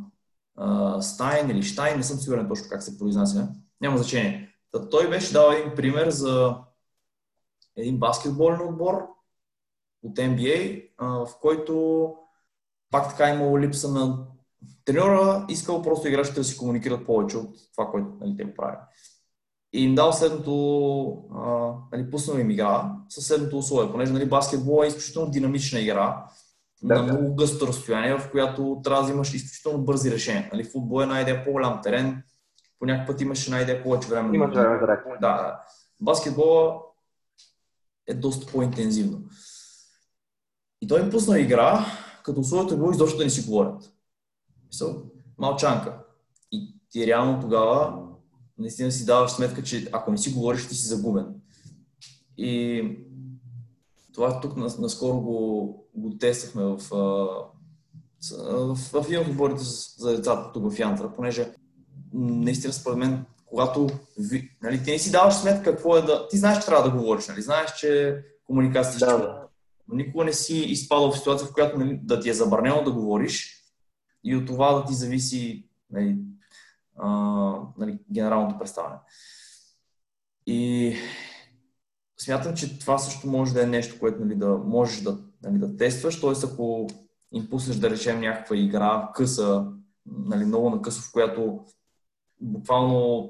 Стайн или Штайн, не съм сигурен точно как се произнася. Няма значение. Та, той беше дал един пример за един баскетболен отбор от NBA, в който пак така е имало липса на треньора, искал просто играчите да си комуникират повече от това, което нали, те правят и им дал следното, а, нали, пуснал им игра със следното условие, понеже нали, баскетбол е изключително динамична игра, да, на много гъсто разстояние, в която трябва да имаш изключително бързи решения. Нали, футбол е една идея по-голям терен, по някакъв път имаш една идея повече време. Има време да Да, да. Баскетбола е доста по-интензивно. И той им пусна игра, като условието е било изобщо да не си говорят. Мисъл, малчанка. И ти реално тогава наистина си даваш сметка, че ако не си говориш, ти си загубен. И това тук наскоро го, го тествахме в, в, в отборите за децата тук в Янтра, понеже наистина според мен, когато ви, нали, ти не си даваш сметка какво е да... Ти знаеш, че трябва да говориш, нали? знаеш, че комуникация да, да. Но никога не си изпадал в ситуация, в която нали, да ти е забранено да говориш и от това да ти зависи нали, а, нали, генералното представяне. И смятам, че това също може да е нещо, което нали, да можеш да, нали, да тестваш. Т.е. ако им пуснеш да речем някаква игра, къса, нали, много на къса, в която буквално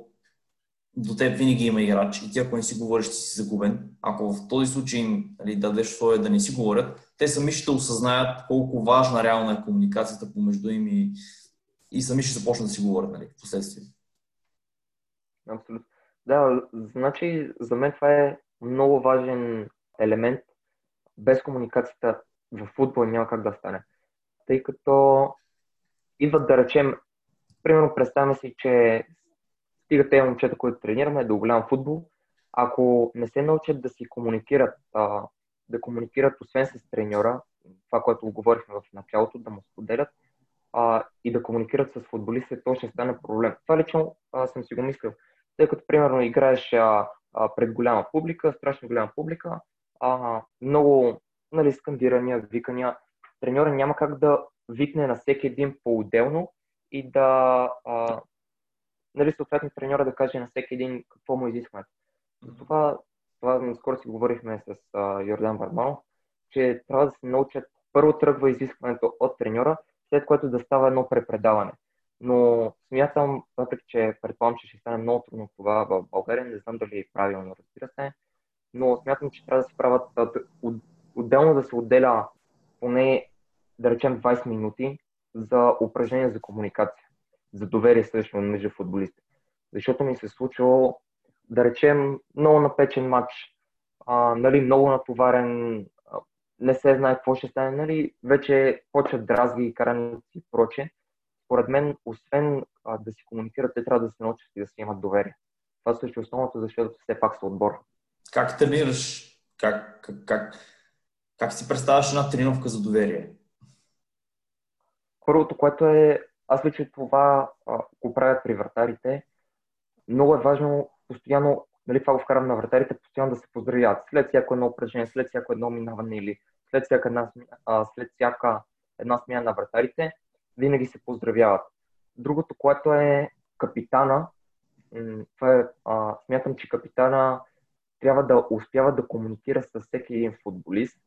до теб винаги има играч и ти ако не си говориш, ти си загубен. Ако в този случай нали, дадеш своя да не си говорят, те сами ще осъзнаят колко важна реално е комуникацията помежду им и и сами ще започнат да си говорят нали, в последствие. Абсолютно. Да, значи за мен това е много важен елемент. Без комуникацията в футбол няма как да стане. Тъй като идват да речем, примерно представяме си, че стига тези момчета, които тренираме, до голям футбол, ако не се научат да си комуникират, да комуникират освен с треньора, това, което говорихме в началото, да му споделят, а, и да комуникират с футболистите, то ще стане проблем. Това лично а, съм си го мислил. Тъй като, примерно, играеш а, а, пред голяма публика, страшно голяма публика, а, много нали, скандирания, викания, треньора няма как да викне на всеки един по-отделно и да, а, нали, съответно треньора да каже на всеки един какво му изискването. Това, това наскоро си говорихме с а, Йордан Барманов, че трябва да се научат, първо тръгва изискването от треньора, след което да става едно препредаване. Но смятам, въпреки че предполагам, че ще стане много трудно това в България, не знам дали е правилно, разбира се, но смятам, че трябва да се правят отделно да се отделя поне, да речем, 20 минути за упражнение за комуникация, за доверие също между футболистите. Защото ми се е случило, да речем, много напечен матч, а, нали, много натоварен, не се знае какво ще стане, нали, вече почват дразги, караници и прочее. Според мен, освен а, да си комуникират, те трябва да се научат и да си имат доверие. Това също е основното, защото все пак са отбор. Как тренираш? Как, как, как, как си представяш една тренировка за доверие? Първото, което е, аз лично това а, го правя при вратарите. Много е важно постоянно, нали, това го вкарам на вратарите, постоянно да се поздравяват. След всяко едно упражнение, след всяко едно минаване или след всяка една, а, след всяка една смяна на вратарите, винаги се поздравяват. Другото, което е капитана, това е, а, смятам, че капитана трябва да успява да комуникира с всеки един футболист,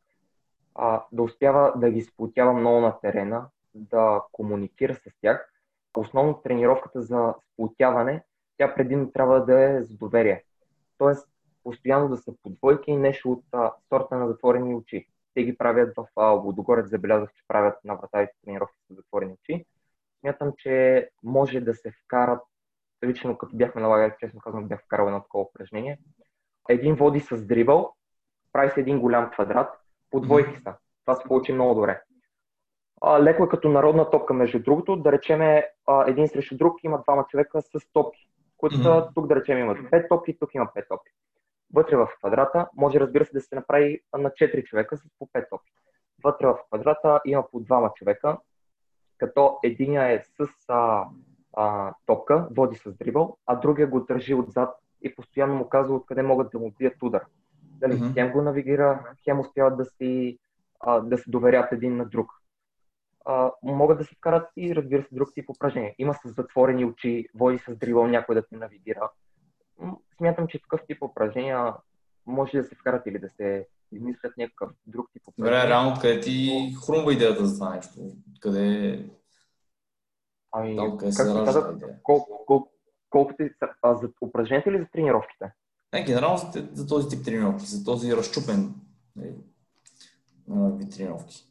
а, да успява да ги сплотява много на терена, да комуникира с тях. Основно тренировката за сплотяване, тя предимно трябва да е за доверие. Тоест, постоянно да са по двойки и нещо от а, сорта на затворени очи. Те ги правят в Лодогорец, забелязах, че правят на вратарите тренировки с затворени очи. Смятам, че може да се вкарат, лично като бяхме на лагер, честно казвам, бях вкарал едно такова упражнение. Един води с дрибъл, прави се един голям квадрат, по двойки са. Това се получи много добре. А, леко е като народна топка, между другото. Да речем един срещу друг има двама човека с топки, които mm-hmm. тук да речем имат пет топки, тук има пет топки. Вътре в квадрата може разбира се да се направи на 4 човека с по 5 топки. Вътре в квадрата има по двама човека, като единия е с а, а, топка, води с дрибъл, а другия го държи отзад и постоянно му казва откъде могат да му бият удар. Дали mm-hmm. хем го навигира, хем успяват да, си, а, да се доверят един на друг. А, могат да се вкарат и, разбира се, друг тип упражнения. Има с затворени очи, води с дрибъл някой да те навигира. Смятам, че такъв тип упражнения може да се вкарат или да се измислят някакъв друг тип упражнения. Добре, реално къде ти хрумва идеята за това нещо? Къде... Ами, Там, къде се каза, колко, колко, колко ти, а, за упражненията или за тренировките? Не, генерално за, за този тип тренировки, за този разчупен нали, вид тренировки.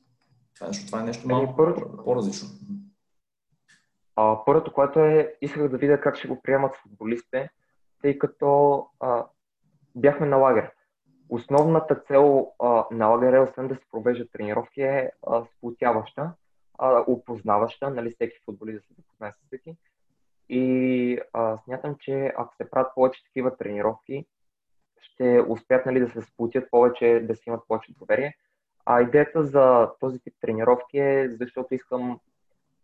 Това, нещо, това е нещо ами, малко първото, по-различно. А, първото, което е, исках да видя как ще го приемат футболистите, тъй като а, бяхме на лагер. Основната цел а, на е, освен да се провеждат тренировки, е а, сплотяваща, опознаваща, нали, всеки футболист да се запознае с всеки. И а, смятам, че ако се правят повече такива тренировки, ще успеят нали, да се сплутят повече, да си имат повече доверие. А идеята за този тип тренировки е, защото искам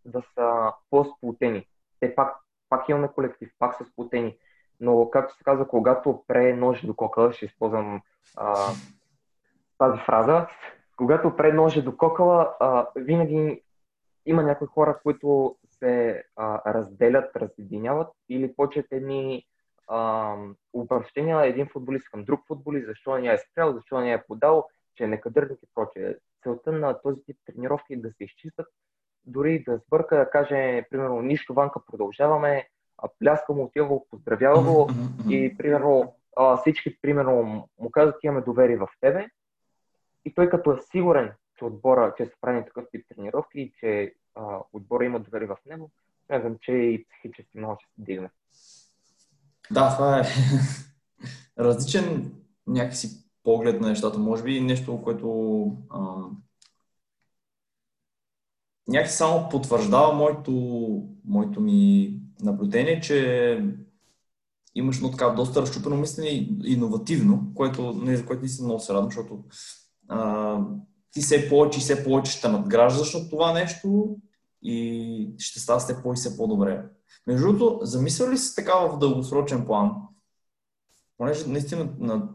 да са по-сплутени. Те пак, пак имаме колектив, пак са сплутени. Но, както се казва, когато пре нож до кокала, ще използвам а, тази фраза, когато пре ножа до кокала, а, винаги има някои хора, които се а, разделят, разединяват или почет едни обращения. Един футболист към друг футболист, защо не е спрял, защо не е подал, че е некадърник и прочее. Целта на този тип тренировки е да се изчистят, дори да сбърка, да каже, примерно, нищо ванка, продължаваме, пляска му, отива го, поздравява го и, примерно, всички, примерно, му казват, имаме доверие в тебе. И той като е сигурен, че отбора, че са правени такъв тип тренировки и че а, отбора има доверие в него, смятам, че и психически много ще се дигне. Да, това е различен някакси поглед на нещата. Може би нещо, което а, някакси само потвърждава моето, моето ми наблюдение, че имаш едно така доста разчупено мислене и иновативно, което, не, за което наистина много се радвам, защото а, ти все повече и все повече ще надграждаш от това нещо и ще става все по- и все по-добре. Между другото, замисля ли си така в дългосрочен план, понеже наистина на,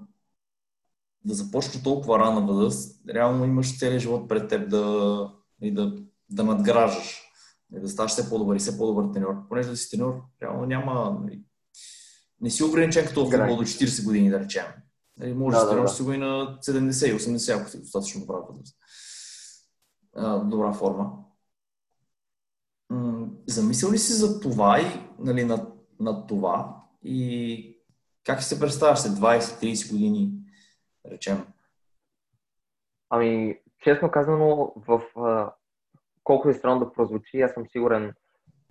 да започне толкова рана възраст, реално имаш целият живот пред теб да, и да да надграждаш, нали, да ставаш все по-добър и все по-добър треньор. Понеже да си треньор, реално няма... Нали, не си ограничен като футбол до 40 години, да речем. Нали, може да, да, да, си го и на 70 80, ако си достатъчно добра възраст. Добра форма. Замислял ли си за това и нали, на, на това и как се представяш след 20-30 години, да речем? Ами, честно казано, в колко е странно да прозвучи, аз съм сигурен,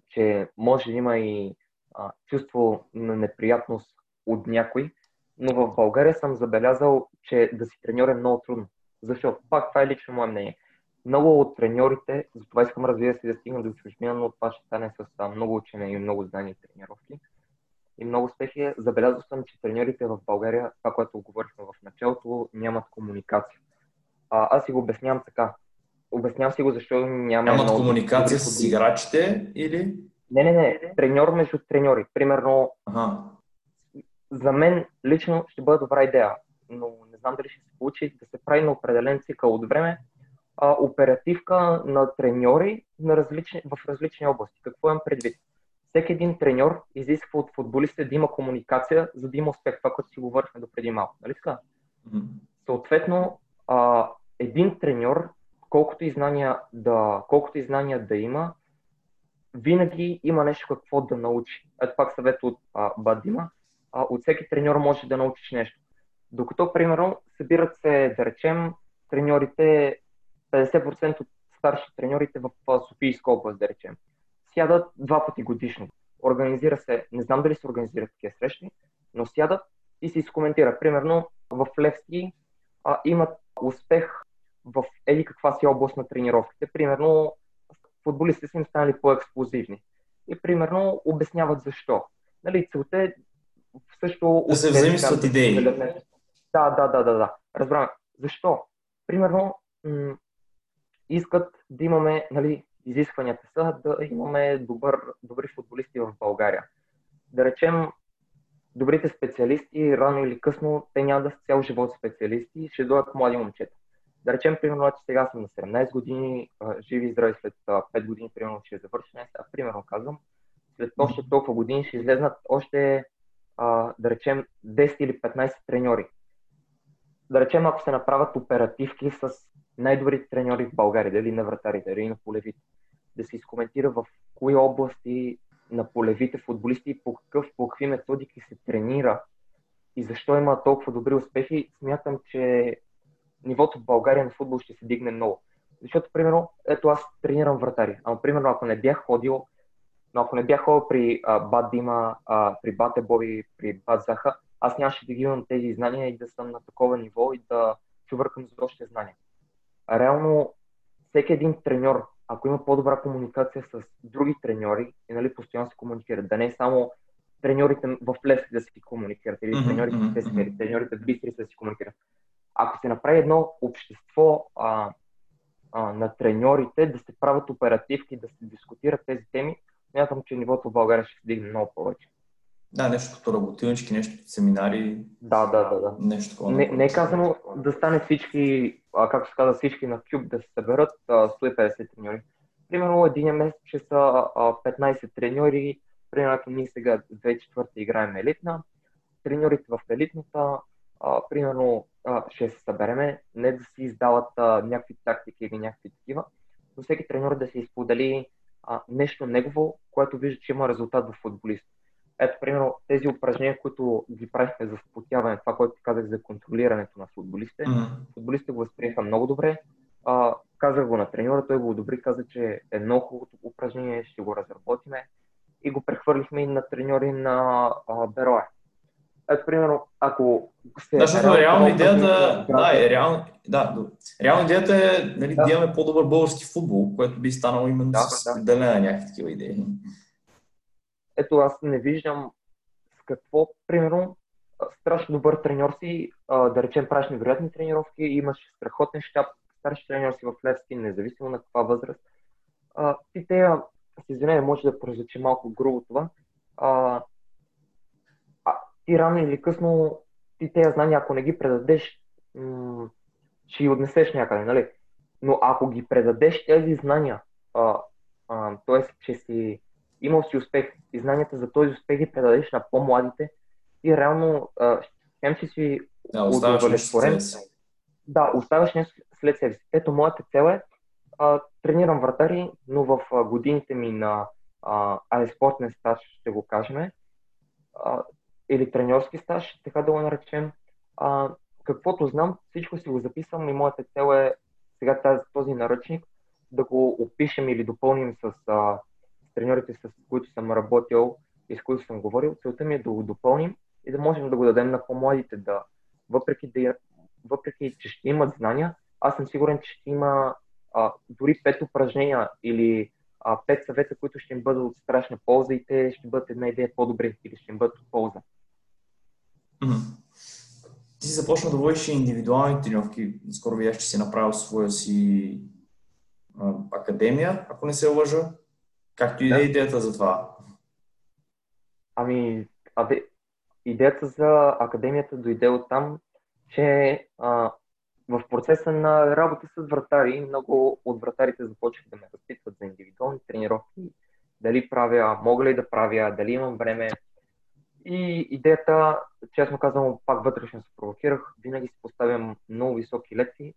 че може да има и а, чувство на неприятност от някой, но в България съм забелязал, че да си треньор е много трудно. Защо? Пак това е лично мое мнение. Много от треньорите, затова искам разбира се да стигна до чужбина, но това ще стане с много учене и много знания и тренировки. И много успехи. Забелязал съм, че треньорите в България, това, което говорихме в началото, нямат комуникация. А, аз си го обяснявам така. Обяснявам си го, защо няма. Нямат комуникация с играчите или? Не, не, не. Треньор между треньори. Примерно, ага. за мен лично ще бъде добра идея, но не знам дали ще се получи да се прави на определен цикъл от време а, оперативка на треньори на различни, в различни области. Какво имам предвид? Всеки един треньор изисква от футболистите да има комуникация, за да има успех. Това, което си говорихме до преди малко. Нали така? Mm-hmm. Съответно, а, един треньор, колкото и знания да, колкото и знания да има, винаги има нещо какво да научи. Ето пак съвет от а, Бадима. А, от всеки треньор може да научиш нещо. Докато, примерно, събират се, да речем, треньорите, 50% от старши треньорите в Софийска област, да речем. Сядат два пъти годишно. Организира се, не знам дали се организират такива срещи, но сядат и се изкоментира. Примерно в Левски а, имат успех в еди каква си област на тренировките. Примерно футболистите са им станали по-експлозивни. И примерно обясняват защо. Нали, целта е също... Да се взаимстват идеи. Да, да, да, да, да. Разбраме. Защо? Примерно, м- искат да имаме, нали, изискванията са да имаме добър, добри футболисти в България. Да речем, добрите специалисти, рано или късно, те няма да са цял живот специалисти, ще дойдат млади момчета. Да речем, примерно, че сега съм на 17 години, живи и здрави след 5 години, примерно, ще завърши а примерно казвам, след още толкова години ще излезнат още, да речем, 10 или 15 треньори. Да речем, ако се направят оперативки с най-добрите треньори в България, дали на вратарите, дали на полевите, да се изкоментира в кои области на полевите футболисти по какъв, по какви методики се тренира и защо има толкова добри успехи, смятам, че нивото в България на футбол ще се дигне много. Защото, примерно, ето аз тренирам вратари. Ама, примерно, ако не бях ходил, но ако не бях ходил при а, Бат Дима, а, при Бате Боби, при Бат Заха, аз нямаше да ги имам тези знания и да съм на такова ниво и да чувъркам за още знания. А реално, всеки един треньор, ако има по-добра комуникация с други треньори и нали, постоянно се комуникират, да не е само треньорите в Плески да си комуникират, или треньорите в Тески, или треньорите в Бистри да си комуникират. Ако се направи едно общество а, а, на треньорите, да се правят оперативки, да се дискутират тези теми, смятам, че нивото в България ще се дигне много повече. Да, нещо като работилнички, нещо като семинари. Да, да, да. да. Нещо такова. Не, не е казано да стане всички, а, както се казва, всички на Кюб да се съберат а, 150 треньори. Примерно един месец ще са а, 15 треньори, примерно ние сега 2004 играем елитна, треньорите в елитната, а, примерно а, ще се събереме, не да си издават а, някакви тактики или някакви такива, но всеки треньор да се изподели а, нещо негово, което вижда, че има резултат в футболист. Ето, примерно, тези упражнения, които ги правихме за спотяване, това, което казах за контролирането на футболистите, mm-hmm. футболистите го възприеха много добре. А, казах го на треньора, той го одобри, каза, че е много хубаво упражнение, ще го разработиме и го прехвърлихме и на треньори на а, Бероя. Ето, примерно, ако се... Да, защото реално идеята, да, е, реално, да, реално идеята е нали, да. да имаме по-добър български футбол, което би станало именно да, с да. на някакви такива идеи ето аз не виждам с какво, примерно, страшно добър треньор си, да речем, правиш невероятни тренировки, имаш страхотен щаб, старши треньор си в Левски, независимо на каква възраст. ти те, се извинявай, може да прозвучи малко грубо това, ти рано или късно, ти тези знания, ако не ги предадеш, м- ще ги отнесеш някъде, нали? Но ако ги предадеш тези знания а, а, т.е. че си имал си успех и знанията за този успех ги предадеш на по-младите и реално хем си си да, удовлетворен. Да, оставаш нещо след себе си. Ето, моята цел е а, тренирам вратари, но в а, годините ми на а, спортен стаж, ще го кажем, а, или треньорски стаж, така да го наречем, а, каквото знам, всичко си го записвам и моята цел е сега тази, този наръчник да го опишем или допълним с, а, с треньорите, с които съм работил и с които съм говорил. Целта ми е да го допълним и да можем да го дадем на по-младите, да, въпреки, да, въпреки че ще имат знания, аз съм сигурен, че ще има а, дори пет упражнения или а, пет съвета, които ще им бъдат от страшна полза и те ще бъдат една идея по-добри или ще им бъдат от полза. Ти си започна да водиш индивидуални тренировки. Скоро видях, че си направил своя си а, академия, ако не се лъжа. Както и да. е идеята за това? Ами, абе, идеята за академията дойде от там, че а, в процеса на работа с вратари, много от вратарите започнаха да ме разпитват за индивидуални тренировки, дали правя, мога ли да правя, дали имам време. И идеята, честно казвам, пак вътрешно се провокирах, винаги си поставям много високи лекции,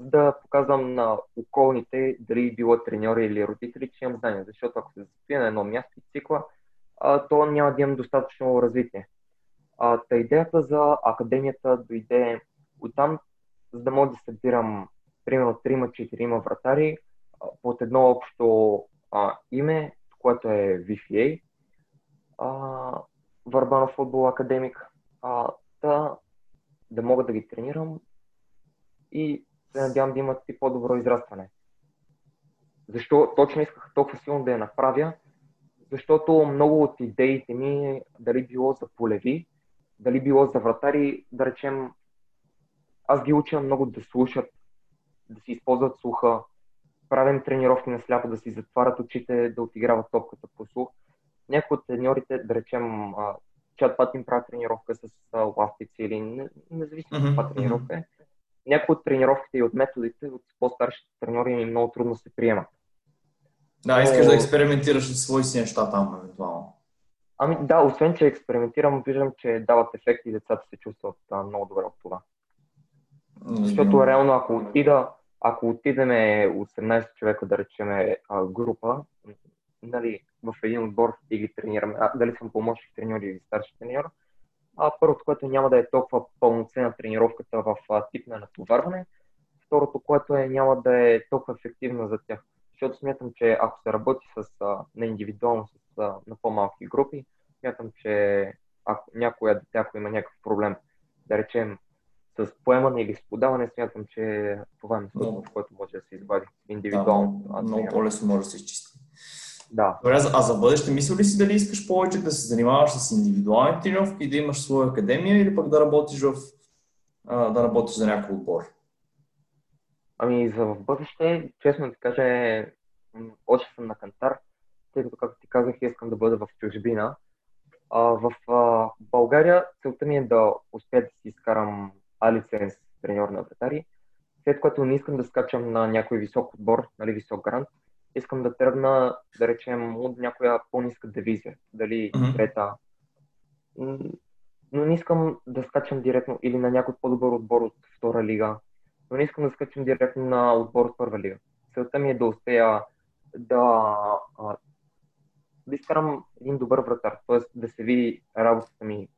за да показвам на околните, дали било треньори или родители, че имам знания. Защото ако се застоя на едно място и цикла, то няма да имам достатъчно развитие. Та идеята за академията дойде оттам, за да мога да събирам примерно 3-4 вратари под едно общо а, име, което е VFA, а, Върбанов футбол академик, а, да, да мога да ги тренирам и се надявам да имат и по-добро израстване. Защо точно исках толкова силно да я направя? Защото много от идеите ми, дали било за полеви, дали било за вратари, да речем, аз ги уча много да слушат, да си използват слуха, правим тренировки на сляпо, да си затварят очите, да отиграват топката по слух. Някои от треньорите, да речем, чат път им правят тренировка с ластици или независимо mm-hmm. каква тренировка е. Някои от тренировките и от методите от по-старшите треньори ми много трудно се приемат. Да, искаш Но... да експериментираш с свои си неща там, евентуално. Ами да, освен че експериментирам, виждам, че дават ефекти и децата се чувстват а, много добре от това. Защото реално, ако отида, ако отидеме 18 човека, да речеме група, нали, в един отбор и ги тренираме, а, дали съм помощник треньор или старши треньор, а първото, което няма да е толкова пълноценна тренировката в а, тип на натоварване, второто, което е няма да е толкова ефективно за тях. Защото смятам, че ако се работи с, а, на индивидуално с, а, на по-малки групи, смятам, че ако някоя дете, ако има някакъв проблем, да речем с поемане или с подаване, смятам, че това е местото, в което може да се извади индивидуално. Да, много по-лесно може да се изчисти. Да. Добре, а за бъдеще мисля ли си дали искаш повече да се занимаваш с индивидуални тренировки и да имаш своя академия или пък да работиш в да работиш за някой отбор? Ами за в бъдеще, честно да ти кажа, още съм на кантар, тъй като, както ти казах, искам да бъда в чужбина. А, в а, България целта ми е да успея да си изкарам а лиценз треньор на вратари, след което не искам да скачам на някой висок отбор, нали, висок грант, искам да тръгна, да речем, от някоя по-ниска дивизия, дали mm-hmm. трета. Но не искам да скачам директно или на някой по-добър отбор от втора лига, но не искам да скачам директно на отбор от първа лига. Целта ми е да успея да, да изкарам един добър вратар, т.е. да се види работата ми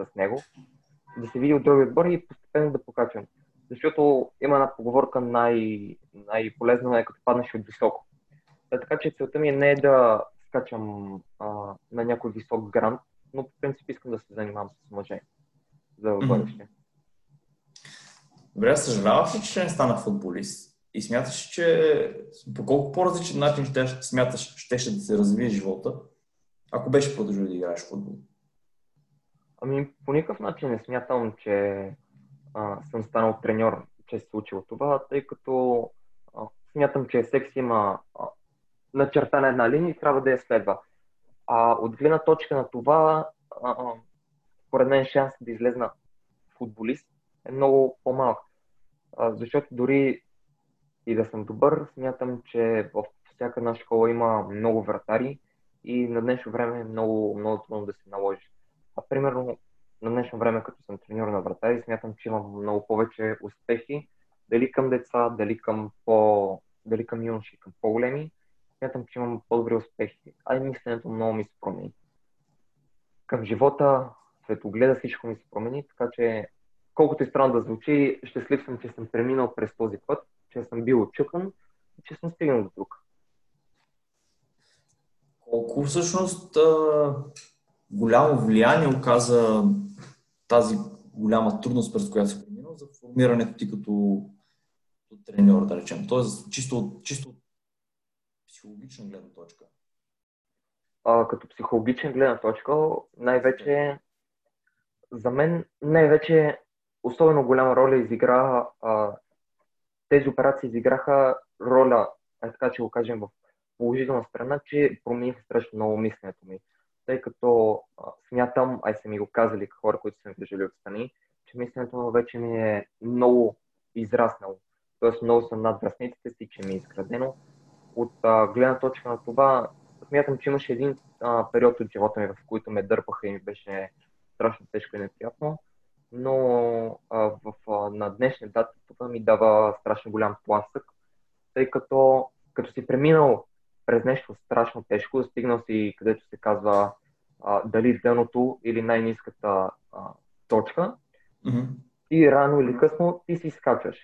с него, да се види от други отбори и постепенно да покачвам. Защото има една поговорка, най- най-полезна е като паднеш от високо. Да, така че целта ми е не е да скачам а, на някой висок грант, но по принцип искам да се занимавам с мъже за бъдеще. Добре, съжаляваш ли, че не стана футболист? И смяташ, че по колко по-различен начин ще смяташ, ще, ще да се развие живота, ако беше продължил да играеш футбол? Ами, по никакъв начин не смятам, че а, съм станал треньор, че се случило това, тъй като а, смятам, че всеки има а, начертана една линия и трябва да я следва. А от гледна точка на това, според мен шанс да излезна футболист е много по-малък. Защото дори и да съм добър, смятам, че в всяка една школа има много вратари и на днешно време е много, много трудно да се наложи. А примерно на днешно време, като съм треньор на вратари, смятам, че имам много повече успехи, дали към деца, дали към, по, дали към юноши, към по-големи. Смятам, че имам по-добри успехи. А и мисленето много ми се промени. Към живота, светогледа всичко ми се промени, така че колкото и странно да звучи, щастлив съм, че съм преминал през този път, че съм бил отчукан и че съм стигнал до тук. Колко всъщност голямо влияние оказа тази голяма трудност, през която се преминал за формирането ти като, като треньор, да речем. Тоест, чисто, чисто психологична гледна точка. А, като психологична гледна точка, най-вече за мен най-вече особено голяма роля изигра а, тези операции изиграха роля, така че го кажем в положителна страна, че промениха страшно много мисленето ми. Тъй като а, смятам, ай са ми го казали хора, които са ми държали отстрани, че мисленето вече ми е много израснало. Тоест много съм над връзниците си, че ми е изградено. От а, гледна точка на това, смятам, че имаше един а, период от живота ми, в който ме дърпаха и ми беше страшно тежко и неприятно но а, в, а, на днешна дата това ми дава страшно голям тласък, тъй като като си преминал през нещо страшно тежко, стигнал си където се казва а, дали дъното или най-низката а, точка, mm-hmm. и рано или късно ти си скачаш.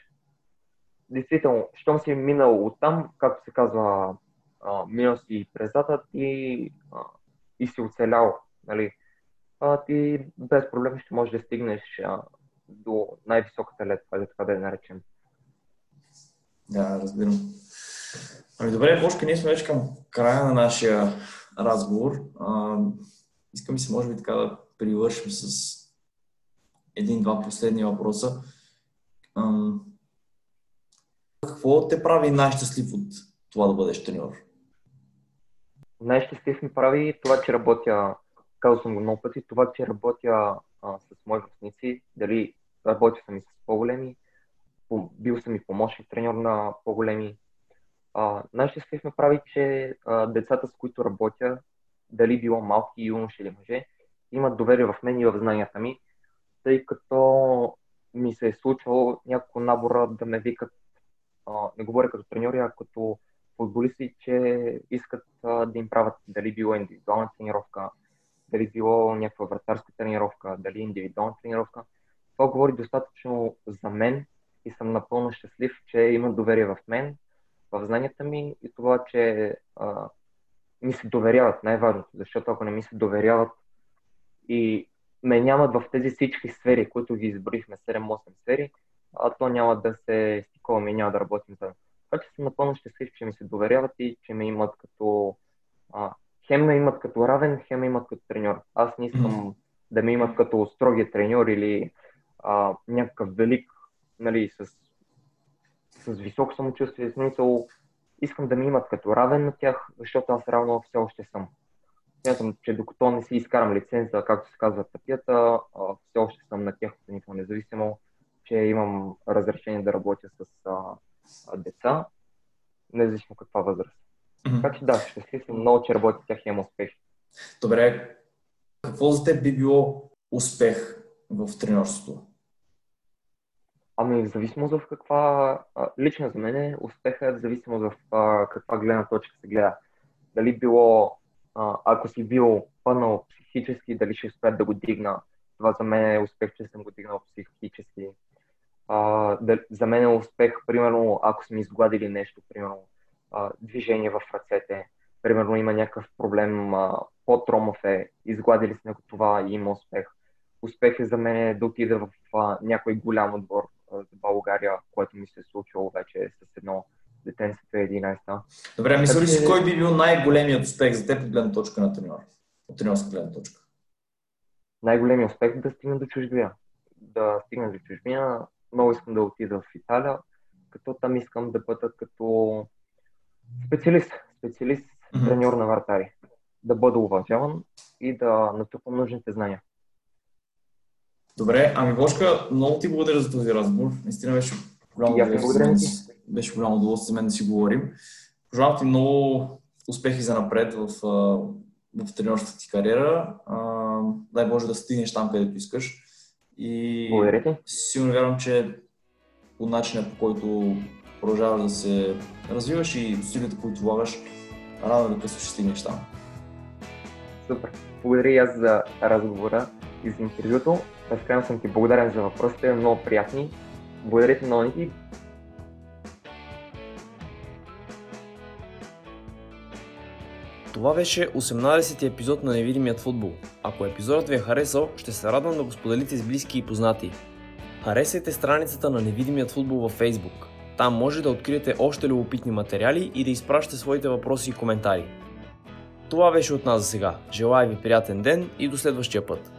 Действително, щом си минал оттам, както се казва, а, минал си през дата и, а, и си оцелял. Нали? а, ти без проблем ще можеш да стигнеш а, до най-високата летва, така да я наречем. Да, разбирам. Ами добре, Бошка, ние сме вече към края на нашия разговор. А, искам ми се, може би, така да привършим с един-два последни въпроса. А, какво те прави най-щастлив от това да бъдеш треньор? Най-щастлив ми прави това, че работя казал съм го много пъти, това, че работя а, с мои връзници, дали работя съм и с по-големи, бил съм и помощник треньор на по-големи. Най-щастлив ме прави, че а, децата, с които работя, дали било малки, юноши или мъже, имат доверие в мен и в знанията ми, тъй като ми се е случвало няколко набора да ме викат, а, не говоря като треньори, а като футболисти, че искат а, да им правят дали било индивидуална тренировка, дали било някаква вратарска тренировка, дали индивидуална тренировка. Това говори достатъчно за мен и съм напълно щастлив, че има доверие в мен, в знанията ми и това, че а, ми се доверяват, най-важното, защото ако не ми се доверяват и ме нямат в тези всички сфери, които ги изборихме, 7-8 сфери, а то няма да се стикуваме и няма да работим заедно. Така че съм напълно щастлив, че ми се доверяват и че ме имат като а, хем ме имат като равен, хем ме имат като треньор. Аз не искам mm. да ме имат като строгия треньор или а, някакъв велик, нали, с, с високо самочувствие, смисъл. Искам да ме имат като равен на тях, защото аз равно все още съм. Смятам, че докато не си изкарам лиценза, както се казва статията, все още съм на тяхното ниво, независимо, че имам разрешение да работя с а, а, деца, независимо каква възраст. Mm-hmm. Така че да, щастлив съм много, че работя тях и имам успех. Добре, какво за теб би било успех в тренерството? Ами, в зависимост в каква, лично за мен е успеха е в зависимост в каква гледна точка се гледа. Дали било, ако си бил пънал психически, дали ще успеят да го дигна. Това за мен е успех, че съм го дигнал психически. За мен е успех, примерно, ако сме изгладили нещо, примерно, а, движение в ръцете. Примерно има някакъв проблем, по-тромов е, изгладили с него това и има успех. Успех е за мен да отида в а, някой голям отбор а, за България, което ми се е случило вече с едно детенце 2011. Добре, мисля ли си, кой би бил най-големият успех за теб от гледна точка на треньор? От треньорска гледна точка. Най-големият успех е да стигна до чужбина. Да стигна до чужбина. Много искам да отида в Италия, като там искам да бъда като Специалист. Специалист, mm-hmm. треньор на вратари. Да бъда уважаван и да натрупам нужните знания. Добре, ами Бошка, много ти благодаря за този разговор. Наистина беше голямо удоволствие. Беше голямо удоволствие мен да си говорим. Пожелавам ти много успехи за напред в, в тренерската ти кариера. Дай Боже да стигнеш там, където искаш. И Благодаря сигурно вярвам, че по начина по който продължаваш да се развиваш и усилията, които влагаш, рано или късно ще стигнеш там. Супер. Благодаря и аз за разговора и за интервюто. Безкрайно съм ти благодарен за въпросите, много приятни. Благодаря ти много, Ники. Това беше 18-ти епизод на Невидимият футбол. Ако епизодът ви е харесал, ще се радвам да го споделите с близки и познати. Харесайте страницата на Невидимият футбол във Facebook. Там може да откриете още любопитни материали и да изпращате своите въпроси и коментари. Това беше от нас за сега. Желая ви приятен ден и до следващия път.